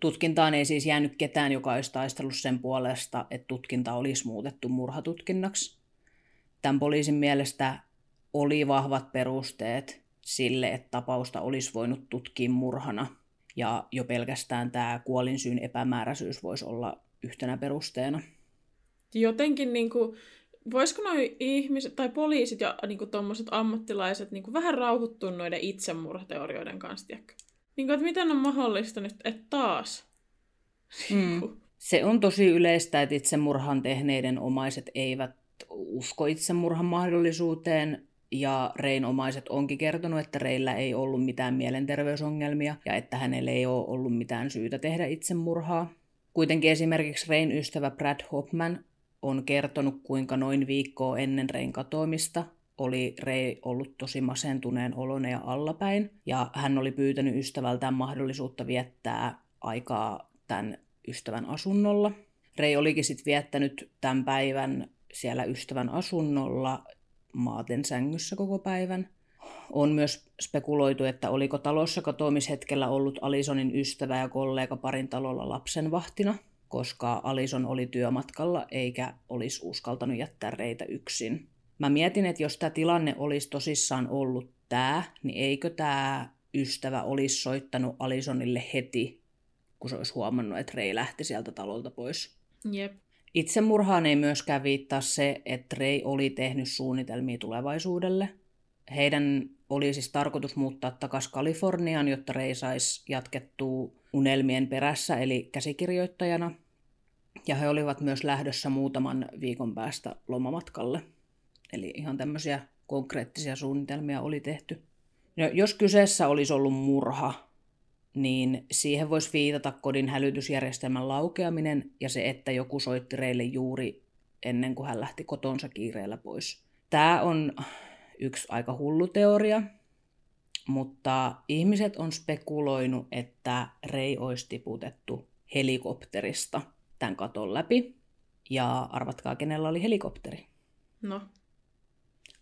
Tutkintaan ei siis jäänyt ketään, joka olisi taistellut sen puolesta, että tutkinta olisi muutettu murhatutkinnaksi. Tämän poliisin mielestä oli vahvat perusteet sille, että tapausta olisi voinut tutkia murhana. Ja jo pelkästään tämä kuolinsyyn epämääräisyys voisi olla yhtenä perusteena. Jotenkin niin kuin, voisiko noi ihmiset tai poliisit ja niin tuommoiset ammattilaiset niin kuin vähän rauhoittua noiden itsemurhateorioiden kanssa, tiedätkö? Niin kuin, että miten on mahdollista nyt, että taas? Mm. Se on tosi yleistä, että itsemurhan tehneiden omaiset eivät usko itsemurhan mahdollisuuteen, ja Rein omaiset onkin kertonut, että Reillä ei ollut mitään mielenterveysongelmia ja että hänellä ei ole ollut mitään syytä tehdä itsemurhaa. Kuitenkin esimerkiksi Rein ystävä Brad Hopman on kertonut, kuinka noin viikkoa ennen Rein katoamista oli Rei ollut tosi masentuneen olone ja allapäin, ja hän oli pyytänyt ystävältään mahdollisuutta viettää aikaa tämän ystävän asunnolla. Rei olikin sitten viettänyt tämän päivän siellä ystävän asunnolla maaten sängyssä koko päivän. On myös spekuloitu, että oliko talossa katoamishetkellä ollut Alisonin ystävä ja kollega parin talolla lapsenvahtina, koska Alison oli työmatkalla eikä olisi uskaltanut jättää reitä yksin. Mä mietin, että jos tämä tilanne olisi tosissaan ollut tämä, niin eikö tämä ystävä olisi soittanut Alisonille heti, kun se olisi huomannut, että Rei lähti sieltä talolta pois. Jep. Itsemurhaan ei myöskään viittaa se, että Rei oli tehnyt suunnitelmia tulevaisuudelle. Heidän oli siis tarkoitus muuttaa takaisin Kaliforniaan, jotta Rei saisi jatkettua unelmien perässä, eli käsikirjoittajana. Ja he olivat myös lähdössä muutaman viikon päästä lomamatkalle. Eli ihan tämmöisiä konkreettisia suunnitelmia oli tehty. No, jos kyseessä olisi ollut murha, niin siihen voisi viitata kodin hälytysjärjestelmän laukeaminen ja se, että joku soitti Reille juuri ennen kuin hän lähti kotonsa kiireellä pois. Tämä on yksi aika hullu teoria, mutta ihmiset on spekuloinut, että Rei olisi tiputettu helikopterista tämän katon läpi. Ja arvatkaa, kenellä oli helikopteri. No.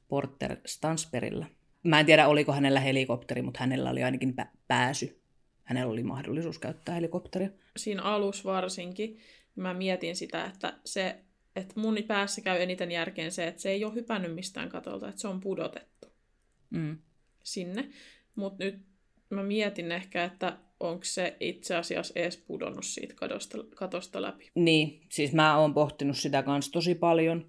Porter Stansperillä. Mä en tiedä, oliko hänellä helikopteri, mutta hänellä oli ainakin pääsy hänellä oli mahdollisuus käyttää helikopteria. Siinä alussa varsinkin mä mietin sitä, että se että mun päässä käy eniten järkeen se, että se ei ole hypännyt mistään katolta, että se on pudotettu mm. sinne. Mutta nyt mä mietin ehkä, että onko se itse asiassa edes pudonnut siitä katosta, katosta läpi. Niin, siis mä oon pohtinut sitä kanssa tosi paljon.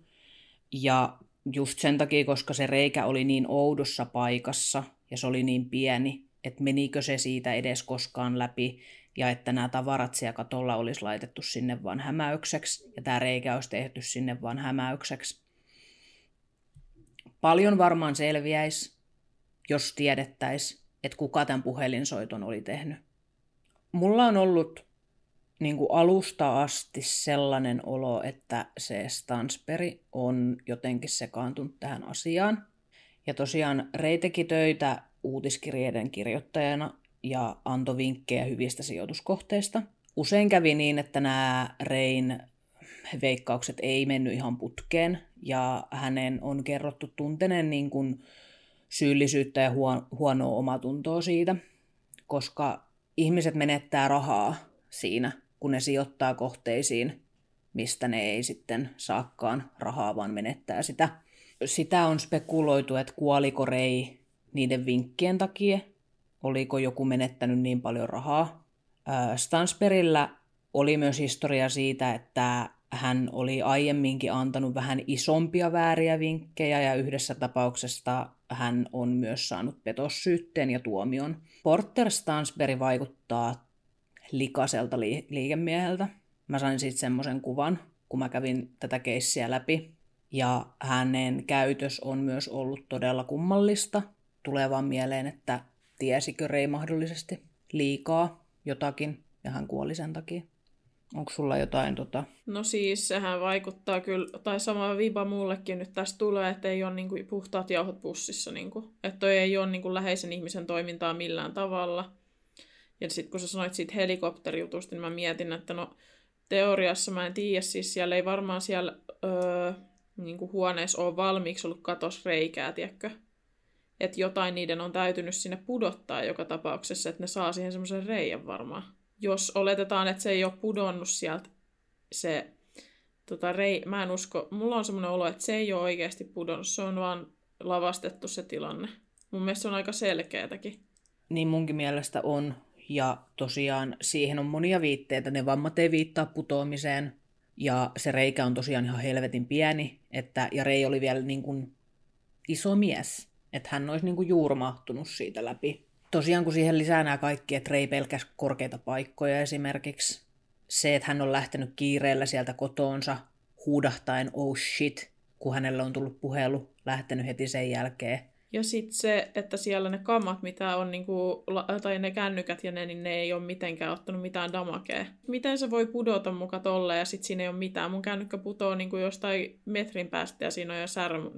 Ja just sen takia, koska se reikä oli niin oudossa paikassa ja se oli niin pieni, että menikö se siitä edes koskaan läpi, ja että nämä tavarat siellä katolla olisi laitettu sinne vaan hämäykseksi, ja tämä reikä olisi tehty sinne vaan hämäykseksi. Paljon varmaan selviäisi, jos tiedettäisiin, että kuka tämän puhelinsoiton oli tehnyt. Mulla on ollut niin kuin alusta asti sellainen olo, että se Stansperi on jotenkin sekaantunut tähän asiaan. Ja tosiaan Rei teki töitä uutiskirjeiden kirjoittajana ja antoi vinkkejä hyvistä sijoituskohteista. Usein kävi niin, että nämä Rein veikkaukset ei mennyt ihan putkeen ja hänen on kerrottu tunteneen niin kuin syyllisyyttä ja huonoa omatuntoa siitä, koska ihmiset menettää rahaa siinä, kun ne sijoittaa kohteisiin, mistä ne ei sitten saakaan rahaa, vaan menettää sitä. Sitä on spekuloitu, että kuoliko Rei niiden vinkkien takia, oliko joku menettänyt niin paljon rahaa. Stansperillä oli myös historia siitä, että hän oli aiemminkin antanut vähän isompia vääriä vinkkejä ja yhdessä tapauksesta hän on myös saanut petossyytteen ja tuomion. Porter Stansberg vaikuttaa likaselta li- liikemieheltä. Mä sain siitä semmoisen kuvan, kun mä kävin tätä keissiä läpi. Ja hänen käytös on myös ollut todella kummallista tulee vaan mieleen, että tiesikö Rei mahdollisesti liikaa jotakin ja hän kuoli sen takia. Onko sulla jotain tota... No siis sehän vaikuttaa kyllä, tai sama viba mullekin nyt tästä tulee, että ei ole niinku puhtaat jauhot pussissa. Niinku. Että toi ei ole niinku läheisen ihmisen toimintaa millään tavalla. Ja sitten kun sä sanoit siitä helikopterijutusta, niin mä mietin, että no teoriassa mä en tiedä, siis siellä ei varmaan siellä öö, niin kuin huoneessa ole valmiiksi ollut katosreikää, tiedätkö? Että jotain niiden on täytynyt sinne pudottaa joka tapauksessa, että ne saa siihen semmoisen reijän varmaan. Jos oletetaan, että se ei ole pudonnut sieltä se tota, rei... Mä en usko, mulla on semmoinen olo, että se ei ole oikeasti pudonnut, se on vaan lavastettu se tilanne. Mun mielestä se on aika selkeätäkin. Niin munkin mielestä on. Ja tosiaan siihen on monia viitteitä. Ne vammat ei viittaa putoamiseen. Ja se reikä on tosiaan ihan helvetin pieni. Että, ja Rei oli vielä niin kuin iso mies. Että hän olisi niin kuin juurmahtunut siitä läpi. Tosiaan kun siihen lisää nämä kaikki, että Rei pelkäsi korkeita paikkoja esimerkiksi. Se, että hän on lähtenyt kiireellä sieltä kotoonsa huudahtaen oh shit, kun hänelle on tullut puhelu, lähtenyt heti sen jälkeen. Ja sitten se, että siellä ne kamat, mitä on, niinku, tai ne kännykät ja ne, niin ne ei ole mitenkään ottanut mitään damakea. Miten se voi pudota muka tolle ja sitten siinä ei ole mitään? Mun kännykkä putoo niinku jostain metrin päästä ja siinä on jo särm.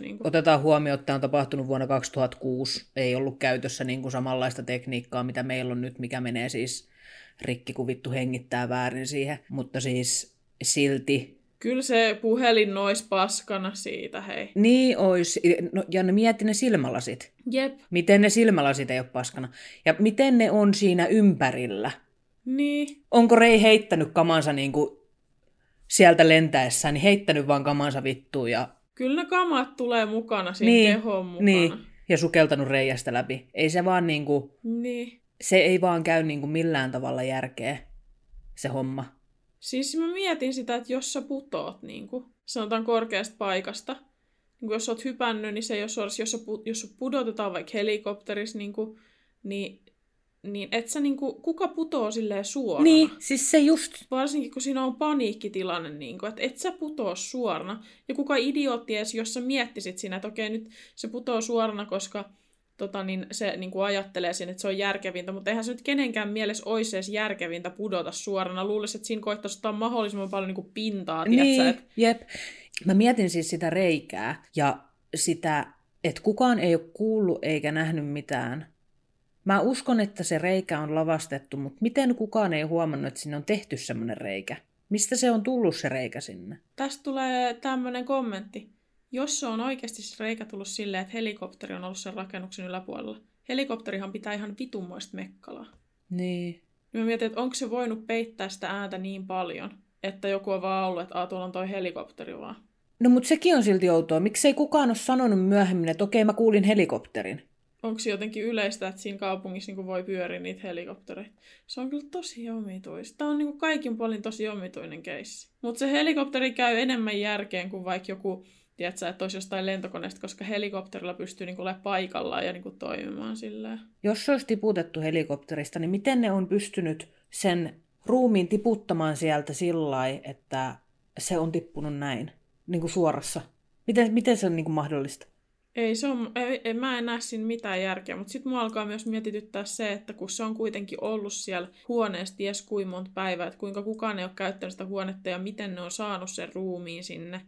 Niinku. Otetaan huomioon, että tämä on tapahtunut vuonna 2006. Ei ollut käytössä niinku samanlaista tekniikkaa, mitä meillä on nyt, mikä menee siis rikki, kun vittu hengittää väärin siihen. Mutta siis silti Kyllä se puhelin nois paskana siitä, hei. Niin ois. No, ja ne mietti ne silmälasit. Jep. Miten ne silmälasit ei ole paskana. Ja miten ne on siinä ympärillä. Niin. Onko Rei heittänyt kamansa niinku sieltä lentäessään, niin heittänyt vaan kamansa vittuun ja... Kyllä ne kamat tulee mukana siinä Niin, kehon mukana. Niin, ja sukeltanut reijästä läpi. Ei se vaan niinku... niin. Se ei vaan käy niinku millään tavalla järkeä, se homma. Siis mä mietin sitä, että jos sä putoot, niin kuin, sanotaan korkeasta paikasta, niin kuin jos sä oot hypännyt, niin se ei ole suorassa, jos, sä, jos sut pudotetaan vaikka helikopterissa, niin, kuin, niin, niin et sä, niin kuin, kuka putoo silleen suorana? Niin, siis se just... Varsinkin kun siinä on paniikkitilanne, niin kuin, että et sä putoo suorana. Ja kuka idiootti edes, jos sä miettisit siinä, että okei, nyt se putoo suorana, koska tota, niin se niin kuin ajattelee siinä, että se on järkevintä, mutta eihän se nyt kenenkään mielessä olisi edes järkevintä pudota suorana. Luulisin, että siinä koittaisi ottaa mahdollisimman paljon niin kuin pintaa, Niin, tiedätkö, että jep. Mä mietin siis sitä reikää ja sitä, että kukaan ei ole kuullut eikä nähnyt mitään. Mä uskon, että se reikä on lavastettu, mutta miten kukaan ei huomannut, että sinne on tehty semmoinen reikä? Mistä se on tullut se reikä sinne? Tästä tulee tämmöinen kommentti. Jos se on oikeasti se reikä tullut silleen, että helikopteri on ollut sen rakennuksen yläpuolella. Helikopterihan pitää ihan vitunmoista mekkalaa. Niin. Niin mä mietin, että onko se voinut peittää sitä ääntä niin paljon, että joku on vaan ollut, että Aa, tuolla on toi helikopteri vaan. No mutta sekin on silti outoa. Miksei kukaan ole sanonut myöhemmin, että okei mä kuulin helikopterin? Onko se jotenkin yleistä, että siinä kaupungissa niin voi pyöriä niitä helikoptereita? Se on kyllä tosi omituista. Tämä on niin kaikin puolin tosi omituinen keissi. Mutta se helikopteri käy enemmän järkeen kuin vaikka joku tiedätkö, että olisi jostain lentokoneesta, koska helikopterilla pystyy niin olemaan paikallaan ja niin kuin toimimaan silleen. Jos se olisi tiputettu helikopterista, niin miten ne on pystynyt sen ruumiin tiputtamaan sieltä sillä että se on tippunut näin, niin kuin suorassa? Miten, miten se on niin kuin mahdollista? Ei se on, ei, ei, mä en näe siinä mitään järkeä, mutta sitten mua alkaa myös mietityttää se, että kun se on kuitenkin ollut siellä huoneessa ties kuinka monta päivää, että kuinka kukaan ei ole käyttänyt sitä huonetta ja miten ne on saanut sen ruumiin sinne,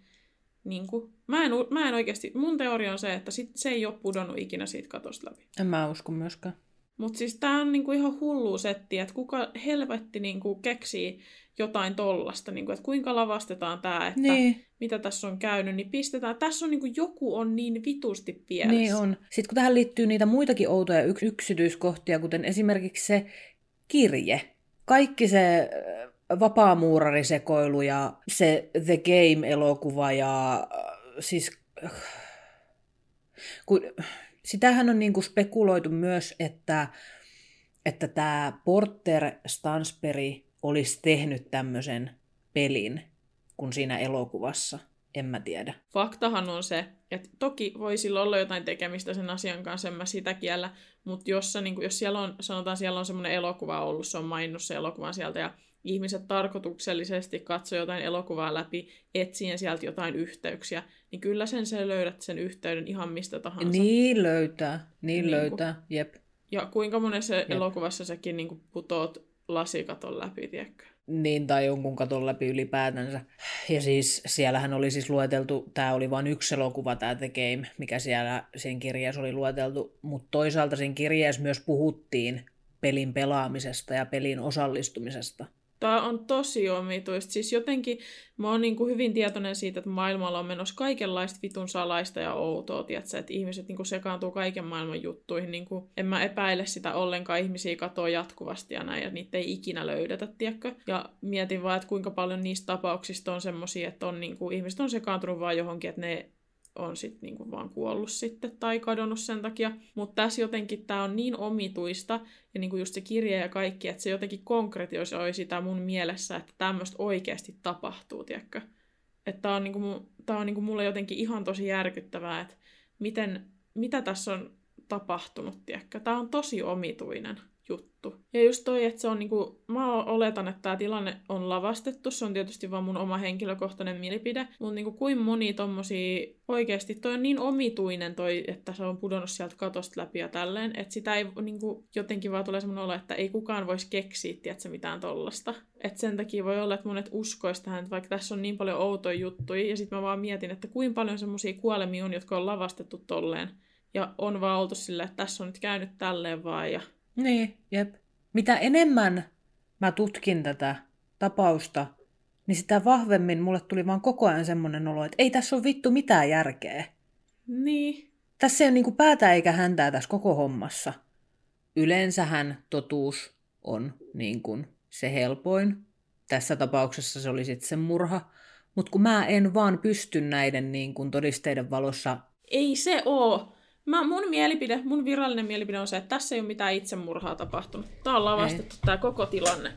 niin kuin, mä, en, mä en oikeasti, mun teoria on se, että sit, se ei ole pudonnut ikinä siitä katosta läpi. En mä usko myöskään. Mutta siis tää on niinku ihan hullu setti, että kuka helvetti niinku keksii jotain tollasta, niinku, että kuinka lavastetaan tämä, että Niin. mitä tässä on käynyt, niin pistetään. Tässä on niinku, joku on niin vitusti pielessä. Niin on. Sitten kun tähän liittyy niitä muitakin outoja yks- yksityiskohtia, kuten esimerkiksi se kirje. Kaikki se vapaamuurarisekoilu ja se The Game-elokuva ja äh, siis... äh, Kun, sitähän on niinku spekuloitu myös, että että tämä Porter Stansberry olisi tehnyt tämmöisen pelin kuin siinä elokuvassa. En mä tiedä. Faktahan on se, että toki voi sillä olla jotain tekemistä sen asian kanssa, en mä sitä kiellä, mutta jos, niin jos siellä on, sanotaan siellä on semmoinen elokuva ollut, se on maininnut se elokuvan sieltä ja ihmiset tarkoituksellisesti katsoo jotain elokuvaa läpi, etsien sieltä jotain yhteyksiä, niin kyllä sen sä löydät sen yhteyden ihan mistä tahansa. Niin löytää, niin, Niinku. löytää, jep. Ja kuinka monessa elokuvassa säkin niin putoot lasikaton läpi, tiedätkö? Niin, tai jonkun katon läpi ylipäätänsä. Ja siis siellähän oli siis lueteltu, tämä oli vain yksi elokuva, tämä The Game, mikä siellä sen kirjassa oli lueteltu, mutta toisaalta sen kirjassa myös puhuttiin pelin pelaamisesta ja pelin osallistumisesta. Tämä on tosi omituista. Siis jotenkin mä oon niin kuin hyvin tietoinen siitä, että maailmalla on menossa kaikenlaista vitun salaista ja outoa, tiedätkö? että ihmiset niin kuin sekaantuu kaiken maailman juttuihin. Niin kuin, en mä epäile sitä ollenkaan, ihmisiä katoaa jatkuvasti ja näin, ja niitä ei ikinä löydetä, tiedätkö? Ja mietin vaan, että kuinka paljon niistä tapauksista on semmoisia, että on, niin kuin, ihmiset on sekaantunut vaan johonkin, että ne on sitten niinku vaan kuollut sitten tai kadonnut sen takia. Mutta tässä jotenkin tämä on niin omituista, ja niinku just se kirja ja kaikki, että se jotenkin konkretiosoi sitä mun mielessä, että tämmöistä oikeasti tapahtuu, tiedätkö? Että tämä on, niinku, tää on niinku mulle jotenkin ihan tosi järkyttävää, että miten, mitä tässä on tapahtunut, tiedätkö? Tämä on tosi omituinen juttu. Ja just toi, että se on niinku, mä oletan, että tämä tilanne on lavastettu, se on tietysti vaan mun oma henkilökohtainen mielipide, mutta niinku kuin moni tommosia, oikeasti toi on niin omituinen toi, että se on pudonnut sieltä katosta läpi ja tälleen, että sitä ei niinku, jotenkin vaan tulee semmoinen olo, että ei kukaan voisi keksiä, tiedätkö, mitään tollasta. Että sen takia voi olla, että monet uskois tähän, että vaikka tässä on niin paljon outoja juttuja, ja sitten mä vaan mietin, että kuinka paljon semmoisia kuolemia on, jotka on lavastettu tolleen, ja on vaan oltu silleen, että tässä on nyt käynyt tälleen vaan, ja niin, jep. Mitä enemmän mä tutkin tätä tapausta, niin sitä vahvemmin mulle tuli vaan koko ajan semmoinen olo, että ei tässä ole vittu mitään järkeä. Niin. Tässä ei ole niin päätä eikä häntää tässä koko hommassa. Yleensähän totuus on niin kuin se helpoin. Tässä tapauksessa se oli sitten se murha. Mutta kun mä en vaan pysty näiden niin kuin todisteiden valossa... Ei se oo. Mä, mun mielipide, mun virallinen mielipide on se, että tässä ei ole mitään itsemurhaa tapahtunut. Tää on lavastettu tämä koko tilanne.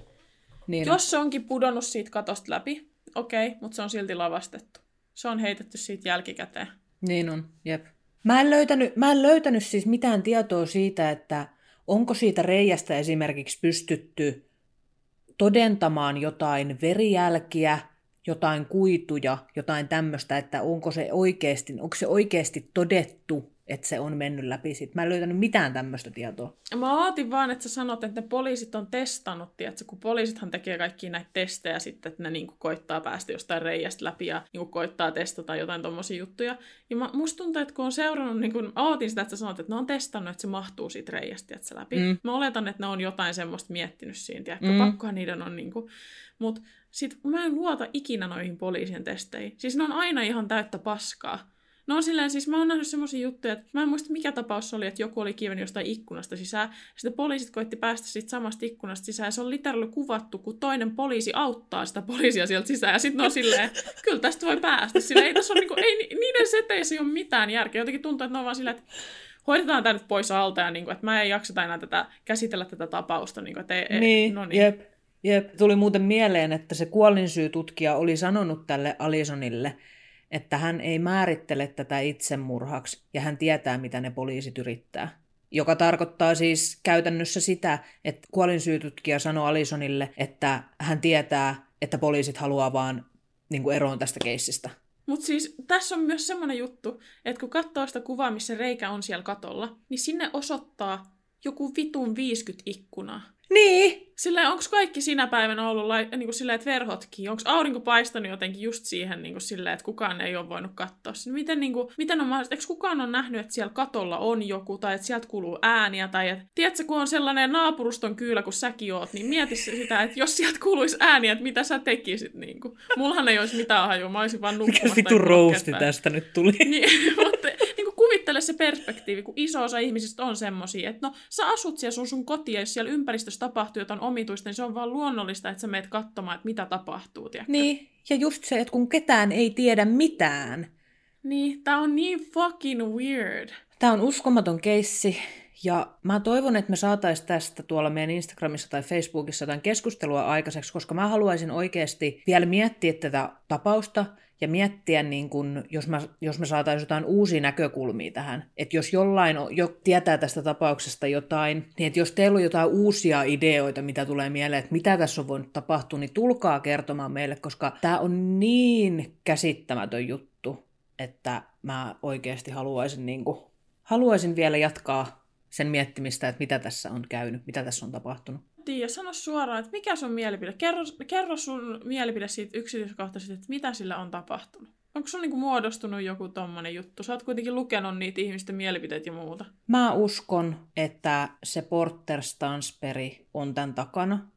Niin. Jos se onkin pudonnut siitä katosta läpi, okei, okay, mutta se on silti lavastettu. Se on heitetty siitä jälkikäteen. Niin on, jep. Mä en, löytänyt, mä en löytänyt siis mitään tietoa siitä, että onko siitä reijästä esimerkiksi pystytty todentamaan jotain verijälkiä, jotain kuituja, jotain tämmöistä, että onko se oikeasti, onko se oikeasti todettu että se on mennyt läpi. Sit. Mä en löytänyt mitään tämmöistä tietoa. Mä ootin vaan, että sä sanot, että ne poliisit on testannut, tiedätkö, kun poliisithan tekee kaikki näitä testejä sitten, että ne niinku koittaa päästä jostain reiästä läpi ja niinku koittaa testata jotain tommosia juttuja. Ja mä, musta tuntuu, että kun on seurannut, niin kun ootin sitä, että sä sanot, että ne on testannut, että se mahtuu siitä reiästä tiedätkö, läpi. Mm. Mä oletan, että ne on jotain semmoista miettinyt siinä, tiedätkö, mm. pakkohan niiden on niinku... Mut sit mä en luota ikinä noihin poliisien testeihin. Siis ne on aina ihan täyttä paskaa. No silleen, siis mä oon nähnyt semmoisia juttuja, että mä en muista mikä tapaus oli, että joku oli kiivennyt jostain ikkunasta sisään. Sitten poliisit koitti päästä siitä samasta ikkunasta sisään. Ja se on literally kuvattu, kun toinen poliisi auttaa sitä poliisia sieltä sisään. Ja sitten on silleen, kyllä tästä voi päästä. Silleen, ei tässä on niinku, ei, niiden seteissä ei ole mitään järkeä. Jotenkin tuntuu, että ne on vaan silleen, että hoidetaan tämä nyt pois alta ja niin kuin, että mä en jakseta enää tätä, käsitellä tätä tapausta. Niin, kuin, että ei, niin, no niin. Jep, jep. Tuli muuten mieleen, että se kuolinsyytutkija oli sanonut tälle Alisonille, että hän ei määrittele tätä itsemurhaksi ja hän tietää, mitä ne poliisit yrittää. Joka tarkoittaa siis käytännössä sitä, että kuolinsyytutkija sanoi Alisonille, että hän tietää, että poliisit haluaa vaan niin kuin eroon tästä keissistä. Mutta siis tässä on myös semmoinen juttu, että kun katsoo sitä kuvaa, missä reikä on siellä katolla, niin sinne osoittaa joku vitun 50 ikkunaa. Niin. Silleen, onko kaikki sinä päivänä ollut lai, niin kuin silleen, että verhotkin? Onko aurinko paistanut jotenkin just siihen niin kuin silleen, että kukaan ei ole voinut katsoa sinne? Miten, niin kuin, miten on mahdollista? Eikö kukaan on nähnyt, että siellä katolla on joku, tai että sieltä kuuluu ääniä, tai että, tiedätkö, kun on sellainen naapuruston kyylä, kun säkin oot, niin mieti sitä, että jos sieltä kuuluisi ääniä, että mitä sä tekisit. Niin kuin. Mullahan ei olisi mitään hajua, mä olisin vaan nukkumassa. Mikä vitu rousti tästä nyt tuli? niin, kuvittele se perspektiivi, kun iso osa ihmisistä on semmosia, että no sä asut siellä sun, sun koti, ja jos siellä ympäristössä tapahtuu jotain omituista, niin se on vaan luonnollista, että sä meet katsomaan, että mitä tapahtuu. Tiedätkö? Niin, ja just se, että kun ketään ei tiedä mitään. Niin, tää on niin fucking weird. Tää on uskomaton keissi, ja mä toivon, että me saataisiin tästä tuolla meidän Instagramissa tai Facebookissa jotain keskustelua aikaiseksi, koska mä haluaisin oikeasti vielä miettiä tätä tapausta ja miettiä, niin kun, jos, mä, jos me saataisiin jotain uusia näkökulmia tähän. Että jos jollain jo tietää tästä tapauksesta jotain, niin että jos teillä on jotain uusia ideoita, mitä tulee mieleen, että mitä tässä on voinut tapahtua, niin tulkaa kertomaan meille, koska tämä on niin käsittämätön juttu, että mä oikeasti haluaisin, niin kun, haluaisin vielä jatkaa sen miettimistä, että mitä tässä on käynyt, mitä tässä on tapahtunut tiedä, sano suoraan, että mikä sun mielipide? Kerro, kerro sun mielipide siitä yksityiskohtaisesti, että mitä sillä on tapahtunut. Onko sulla niinku muodostunut joku tommonen juttu? Sä oot kuitenkin lukenut niitä ihmisten mielipiteitä ja muuta. Mä uskon, että se Porter Stansberry on tämän takana.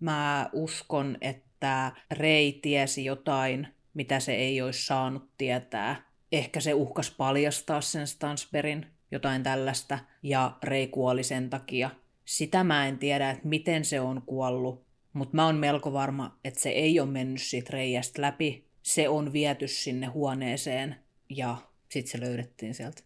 Mä uskon, että Rei tiesi jotain, mitä se ei olisi saanut tietää. Ehkä se uhkas paljastaa sen Stansberin, jotain tällaista, ja Rei kuoli sen takia. Sitä mä en tiedä, että miten se on kuollut, mutta mä oon melko varma, että se ei ole mennyt siitä reijästä läpi. Se on viety sinne huoneeseen ja sitten se löydettiin sieltä.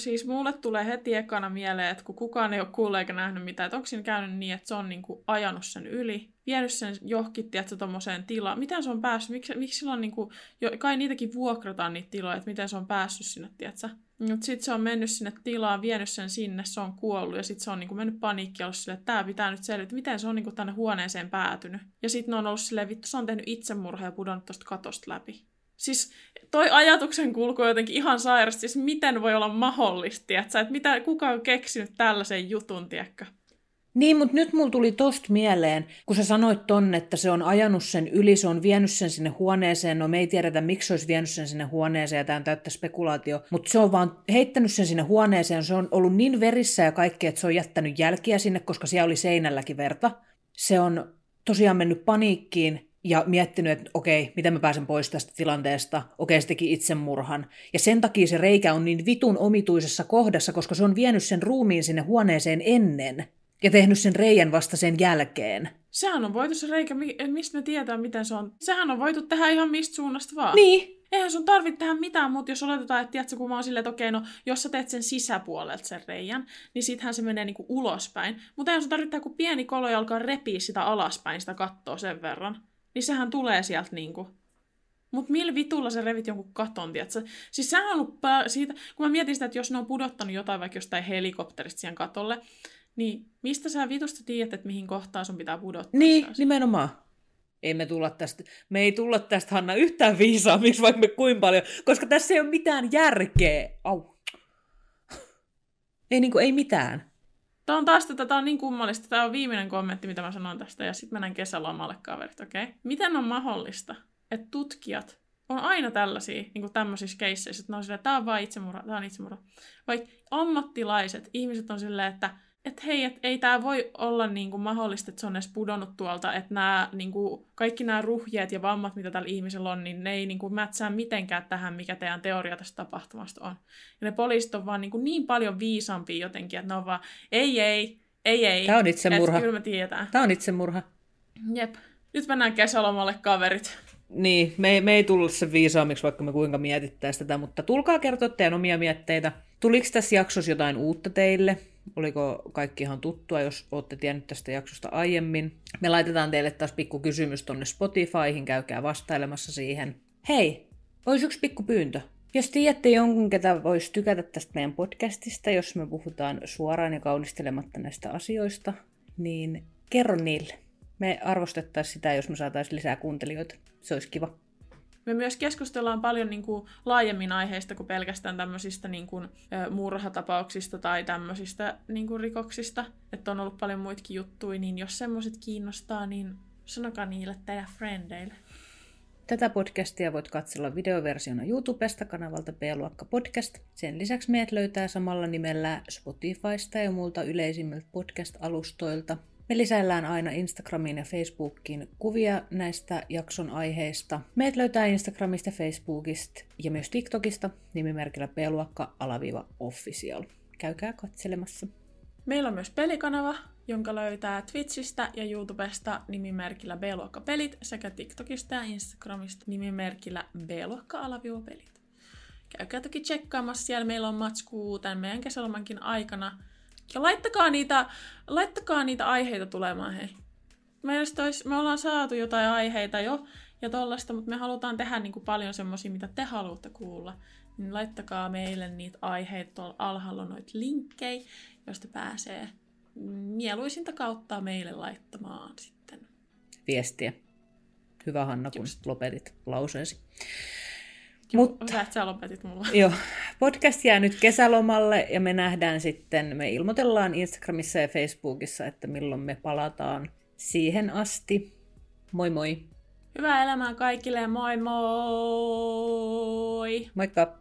Siis mulle tulee heti ekana mieleen, että kun kukaan ei ole kuullut eikä nähnyt mitään, että onko siinä käynyt niin, että se on niinku ajanut sen yli, vienyt sen johonkin, tiedätkö, tommoseen tilaan. Miten se on päässyt? Miksi, miksi sillä on niinku, jo, kai niitäkin vuokrataan niitä tiloja, että miten se on päässyt sinne, tiedätkö? Mutta sitten se on mennyt sinne tilaan, vienyt sen sinne, se on kuollut ja sitten se on niinku mennyt paniikki ollut silleen, että tämä pitää nyt selvittää, miten se on niinku tänne huoneeseen päätynyt. Ja sitten ne on ollut silleen, vittu se on tehnyt itsemurha ja pudonnut tuosta katosta läpi. Siis toi ajatuksen kulku jotenkin ihan sairasti, siis miten voi olla mahdollista, tiedätkö? että mitä, kuka on keksinyt tällaisen jutun, tiedätkö? Niin, mutta nyt mulla tuli tosta mieleen, kun sä sanoit tonne, että se on ajanut sen yli, se on vienyt sen sinne huoneeseen. No me ei tiedetä, miksi se olisi vienyt sen sinne huoneeseen, ja tämä on täyttä spekulaatio. Mutta se on vaan heittänyt sen sinne huoneeseen, se on ollut niin verissä ja kaikki, että se on jättänyt jälkiä sinne, koska siellä oli seinälläkin verta. Se on tosiaan mennyt paniikkiin, ja miettinyt, että okei, miten mä pääsen pois tästä tilanteesta. Okei, se teki itsemurhan. Ja sen takia se reikä on niin vitun omituisessa kohdassa, koska se on vienyt sen ruumiin sinne huoneeseen ennen ja tehnyt sen reijän vasta sen jälkeen. Sehän on voitu se reikä, mistä me tietää, miten se on. Sehän on voitu tehdä ihan mistä suunnasta vaan. Niin. Eihän sun tarvitse tehdä mitään, mutta jos oletetaan, että tiedätkö, kun mä oon silleen, että okei, no jos sä teet sen sisäpuolelta sen reijän, niin sittenhän se menee niinku ulospäin. Mutta eihän sun tarvitse kun pieni kolo alkaa repiä sitä alaspäin, sitä kattoa sen verran. Niin sehän tulee sieltä niinku. Mut millä vitulla se revit jonkun katon, tiedätkö? Siis sehän on ollut pää- siitä, kun mä mietin sitä, että jos ne on pudottanut jotain vaikka jostain helikopterista siihen katolle, niin mistä sä vitusta tiedät, että mihin kohtaan sun pitää pudottaa? Niin, nimenomaan. Ei me tulla tästä, me ei tulla tästä Hanna yhtään viisaamiksi, vaikka me kuin paljon, koska tässä ei ole mitään järkeä. Au. Ei niinku, ei mitään. Tämä on taas tätä, tämä on niin kummallista. Tämä on viimeinen kommentti, mitä mä sanon tästä, ja sitten mennään kesälomalle kaverit, okei? Okay? Miten on mahdollista, että tutkijat on aina tällaisia, niin kuin tämmöisissä keisseissä, että ne on silleen, tämä on vain itsemurha, tämä on itsemurha. Vai ammattilaiset, ihmiset on silleen, että että hei, et ei tämä voi olla niinku mahdollista, että se on edes pudonnut tuolta, että nämä, niinku, kaikki nämä ruhjeet ja vammat, mitä tällä ihmisellä on, niin ne ei niinku mätsää mitenkään tähän, mikä teidän teoria tästä tapahtumasta on. Ja ne poliisit on vaan niinku niin paljon viisampia jotenkin, että ne on vaan, ei, ei, ei, ei. Tämä on itsemurha. Kyllä me tiedetään. Tämä on itsemurha. Jep. Nyt mennään kesälomalle, kaverit. Niin, me, me ei tullut sen viisaamiksi, vaikka me kuinka mietittäisiin tätä, mutta tulkaa kertoa teidän omia mietteitä. Tuliko tässä jaksossa jotain uutta teille? Oliko kaikki ihan tuttua, jos olette tiennyt tästä jaksosta aiemmin? Me laitetaan teille taas pikku kysymys tonne Spotifyhin, käykää vastailemassa siihen. Hei, olisi yksi pikku pyyntö. Jos tiedätte jonkun, ketä voisi tykätä tästä meidän podcastista, jos me puhutaan suoraan ja kaunistelematta näistä asioista, niin kerro niille. Me arvostettaisiin sitä, jos me saataisiin lisää kuuntelijoita. Se olisi kiva. Me myös keskustellaan paljon niin kuin, laajemmin aiheista kuin pelkästään tämmöisistä niin kuin, murhatapauksista tai tämmöisistä niin kuin, rikoksista. Että on ollut paljon muitakin juttuja, niin jos semmoiset kiinnostaa, niin sanokaa niille teidän frendeille. Tätä podcastia voit katsella videoversiona YouTubesta kanavalta B-luokka podcast. Sen lisäksi meidät löytää samalla nimellä Spotifysta ja muilta yleisimmiltä podcast-alustoilta. Me lisäillään aina Instagramiin ja Facebookiin kuvia näistä jakson aiheista. Meidät löytää Instagramista, Facebookista ja myös TikTokista nimimerkillä peluakka alaviiva official. Käykää katselemassa. Meillä on myös pelikanava, jonka löytää Twitchistä ja YouTubesta nimimerkillä B-luokka-pelit sekä TikTokista ja Instagramista nimimerkillä B-luokka-pelit. Käykää toki tsekkaamassa, siellä meillä on matskuu tämän meidän kesälomankin aikana – ja laittakaa niitä, laittakaa niitä aiheita tulemaan, hei. Mielestäni olisi, me ollaan saatu jotain aiheita jo ja tollasta, mutta me halutaan tehdä niin kuin paljon semmoisia, mitä te haluatte kuulla. Niin laittakaa meille niitä aiheita tuolla alhaalla noita linkkejä, joista pääsee mieluisinta kautta meille laittamaan sitten. Viestiä. Hyvä Hanna, kun Just. lopetit lauseesi. Mutta, Hyvä, että sä lopetit mulla. Joo, podcast jää nyt kesälomalle ja me nähdään sitten, me ilmoitellaan Instagramissa ja Facebookissa, että milloin me palataan siihen asti. Moi moi! Hyvää elämää kaikille, moi moi! Moikka!